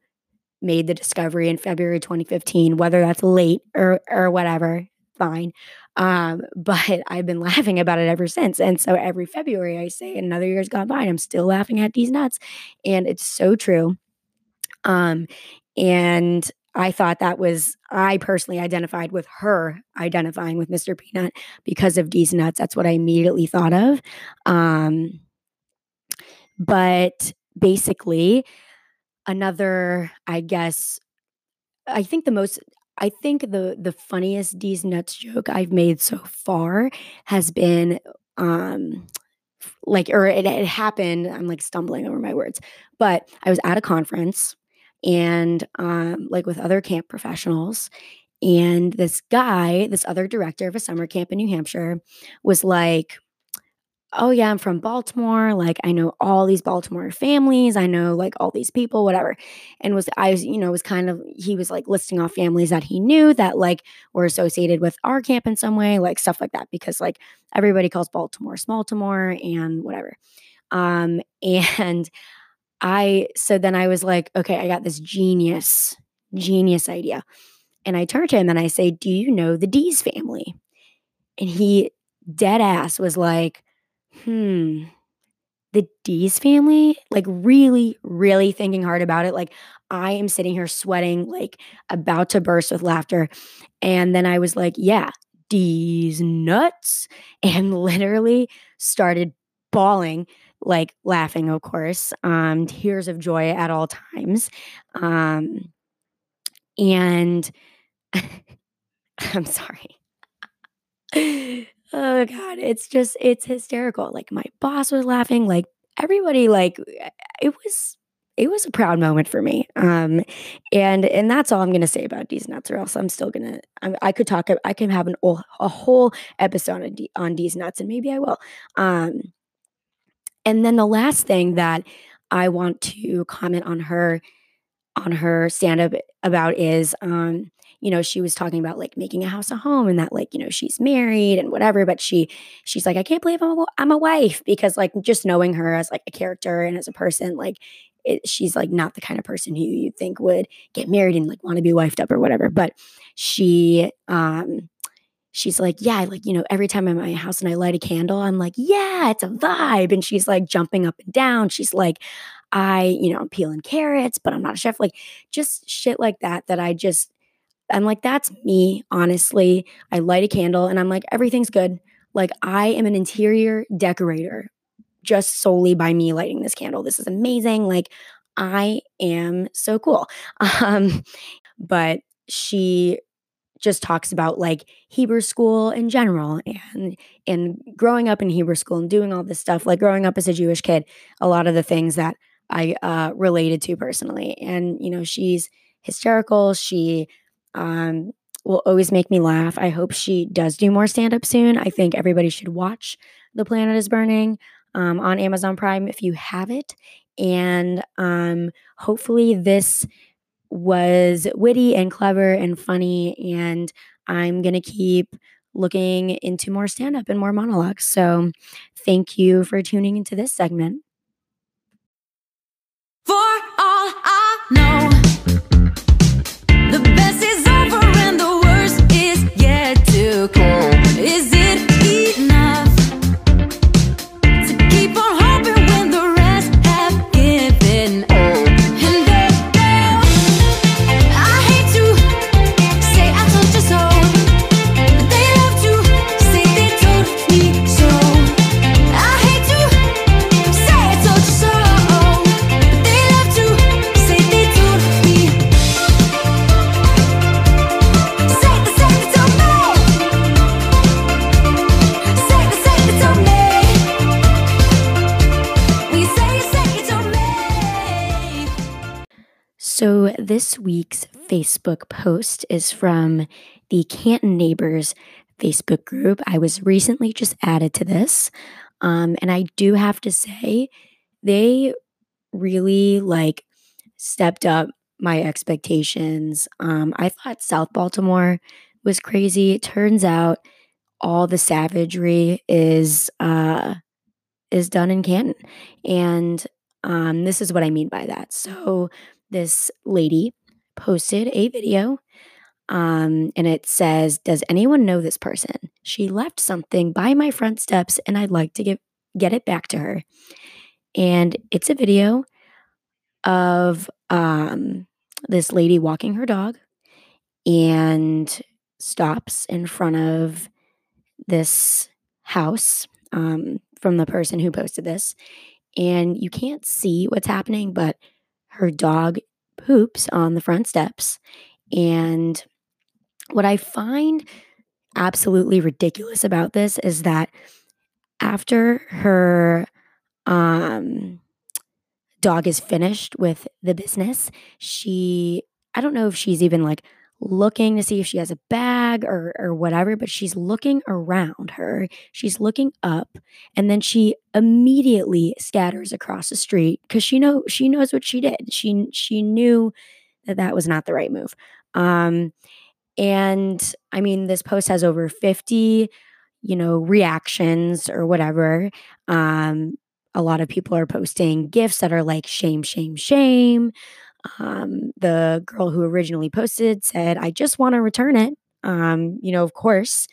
made the discovery in February 2015, whether that's late or or whatever, fine. Um, but I've been laughing about it ever since. And so every February I say another year's gone by and I'm still laughing at these nuts. And it's so true. Um, and I thought that was I personally identified with her identifying with Mr. Peanut because of D's nuts. That's what I immediately thought of. Um, but basically, another, I guess, I think the most I think the the funniest D's nuts joke I've made so far has been um like or it, it happened I'm like stumbling over my words but I was at a conference and um like with other camp professionals and this guy this other director of a summer camp in New Hampshire was like oh yeah, I'm from Baltimore. Like I know all these Baltimore families. I know like all these people, whatever. And was I was, you know, was kind of he was like listing off families that he knew that like were associated with our camp in some way, like stuff like that. Because like everybody calls Baltimore Baltimore and whatever. Um, and I so then I was like, okay, I got this genius, genius idea. And I turned to him and I say, Do you know the D's family? And he dead ass was like, Hmm. The D's family? Like, really, really thinking hard about it. Like, I am sitting here sweating, like, about to burst with laughter. And then I was like, yeah, D's nuts. And literally started bawling, like, laughing, of course, um, tears of joy at all times. Um, and I'm sorry. Oh god, it's just it's hysterical. Like my boss was laughing, like everybody like eh, it was it was a proud moment for me. Um and and that's all I'm to say about D's nuts or else I'm still to I, I could talk I can have an a whole episode on, D, on D's nuts and maybe I will. Um and then the last thing that I want to comment on her on her stand up about is um you know she was talking about like making a house a home and that like you know she's married and whatever but she she's like i can't believe i'm a, I'm a wife because like just knowing her as like a character and as a person like it, she's like not the kind of person who you think would get married and like want to be wifed up or whatever but she um she's like, yeah, like, you know, every time I'm at my house and I light a candle, I'm like, yeah, it's a vibe. And she's like jumping up and down. She's like, I, you know, I'm peeling carrots, but I'm not a chef. Like, just shit like that, that I just, I'm like, that's me, honestly. I light a candle and I'm like, everything's good. Like, I am an interior decorator just solely by me lighting this candle. This is amazing. Like, I am so cool. Um, but she just talks about like Hebrew school in general and and growing up in Hebrew school and doing all this stuff like growing up as a Jewish kid a lot of the things that I uh related to personally. And you know she's hysterical. She um will always make me laugh. I hope she does do more stand up soon. I think everybody should watch The Planet is Burning um, on Amazon Prime if you have it. And um, hopefully, this was witty and clever and funny. And I'm going to keep looking into more stand up and more monologues. So, thank you for tuning into this segment. For all I know, Facebook post is from the Canton Neighbors Facebook group. I was recently just added to this. Um, and I do have to say, they really like stepped up my expectations. Um, I thought South Baltimore was crazy. It turns out all the savagery is uh, is done in Canton, and um, this is what I mean by that. So this lady posted a video um, and it says, Does anyone know this person? She left something by my front steps and I'd like to get it back to her. And it's a video of um, this lady walking her dog and stops in front of this house um, from the person who posted this. And you can't see what's happening, but her dog poops on the front steps. And what I find absolutely ridiculous about this is that after her um, dog is finished with the business, she, I don't know if she's even like looking to see if she has a bag or, or whatever, but she's looking around her. She's looking up and then she immediately scatters across the street because she know she knows what she did. She she knew that that was not the right move. Um, and I mean, this post has over 50, you know, reactions or whatever. Um, a lot of people are posting gifts that are like shame, shame, shame. Um, the girl who originally posted said, I just want to return it. Um, you know, of course.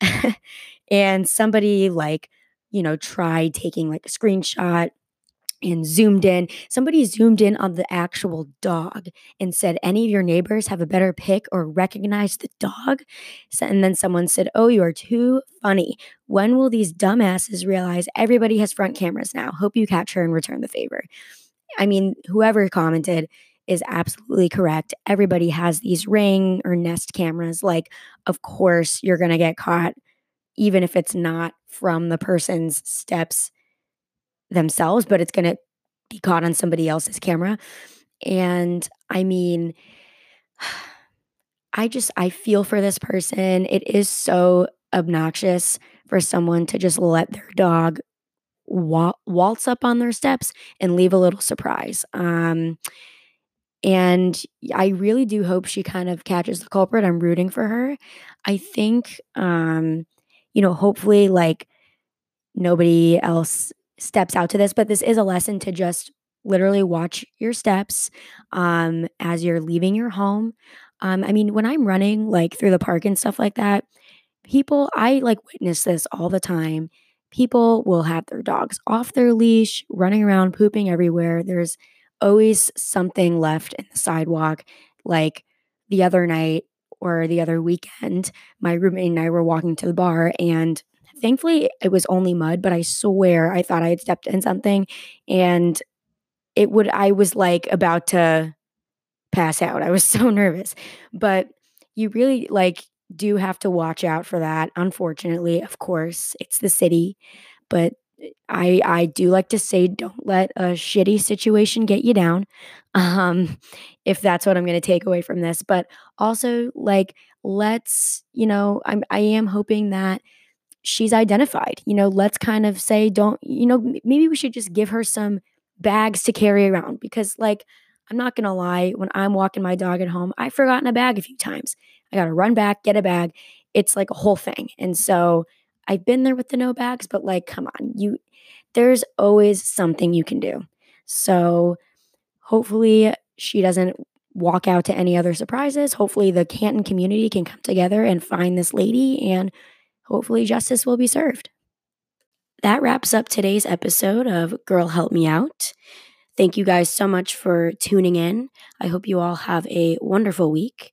and somebody like, you know, tried taking like a screenshot and zoomed in. Somebody zoomed in on the actual dog and said, Any of your neighbors have a better pick or recognize the dog? And then someone said, Oh, you are too funny. When will these dumbasses realize everybody has front cameras now? Hope you catch her and return the favor. I mean, whoever commented is absolutely correct. Everybody has these ring or nest cameras. Like, of course, you're going to get caught, even if it's not from the person's steps themselves, but it's going to be caught on somebody else's camera. And I mean, I just, I feel for this person. It is so obnoxious for someone to just let their dog waltz up on their steps and leave a little surprise. Um, and I really do hope she kind of catches the culprit. I'm rooting for her. I think, um, you know, hopefully, like nobody else steps out to this, but this is a lesson to just literally watch your steps um, as you're leaving your home. Um, I mean, when I'm running like through the park and stuff like that, people, I like witness this all the time. People will have their dogs off their leash, running around, pooping everywhere. There's always something left in the sidewalk. Like the other night or the other weekend, my roommate and I were walking to the bar and thankfully it was only mud, but I swear I thought I had stepped in something and it would I was like about to pass out. I was so nervous. But you really like do have to watch out for that. Unfortunately, of course, it's the city, but I I do like to say don't let a shitty situation get you down. Um if that's what I'm going to take away from this, but also like let's, you know, I'm I am hoping that she's identified. You know, let's kind of say, don't, you know, maybe we should just give her some bags to carry around because, like, I'm not going to lie, when I'm walking my dog at home, I've forgotten a bag a few times. I got to run back, get a bag. It's like a whole thing. And so I've been there with the no bags, but like, come on, you, there's always something you can do. So hopefully she doesn't walk out to any other surprises. Hopefully the Canton community can come together and find this lady and hopefully justice will be served. That wraps up today's episode of Girl Help Me Out. Thank you guys so much for tuning in. I hope you all have a wonderful week.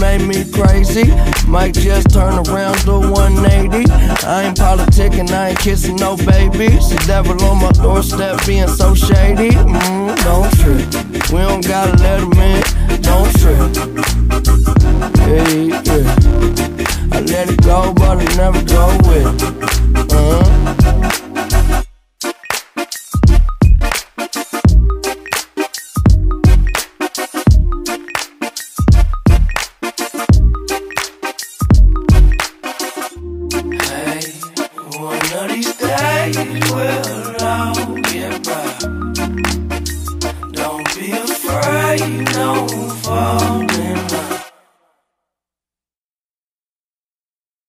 made me crazy. Might just turn around to 180. I ain't politicking, I ain't kissing no babies. The devil on my doorstep being so shady. Mm, don't trip. We don't gotta let him in. Don't trip. Yeah, yeah. I let it go, but I never go with it. Uh-huh. Hey,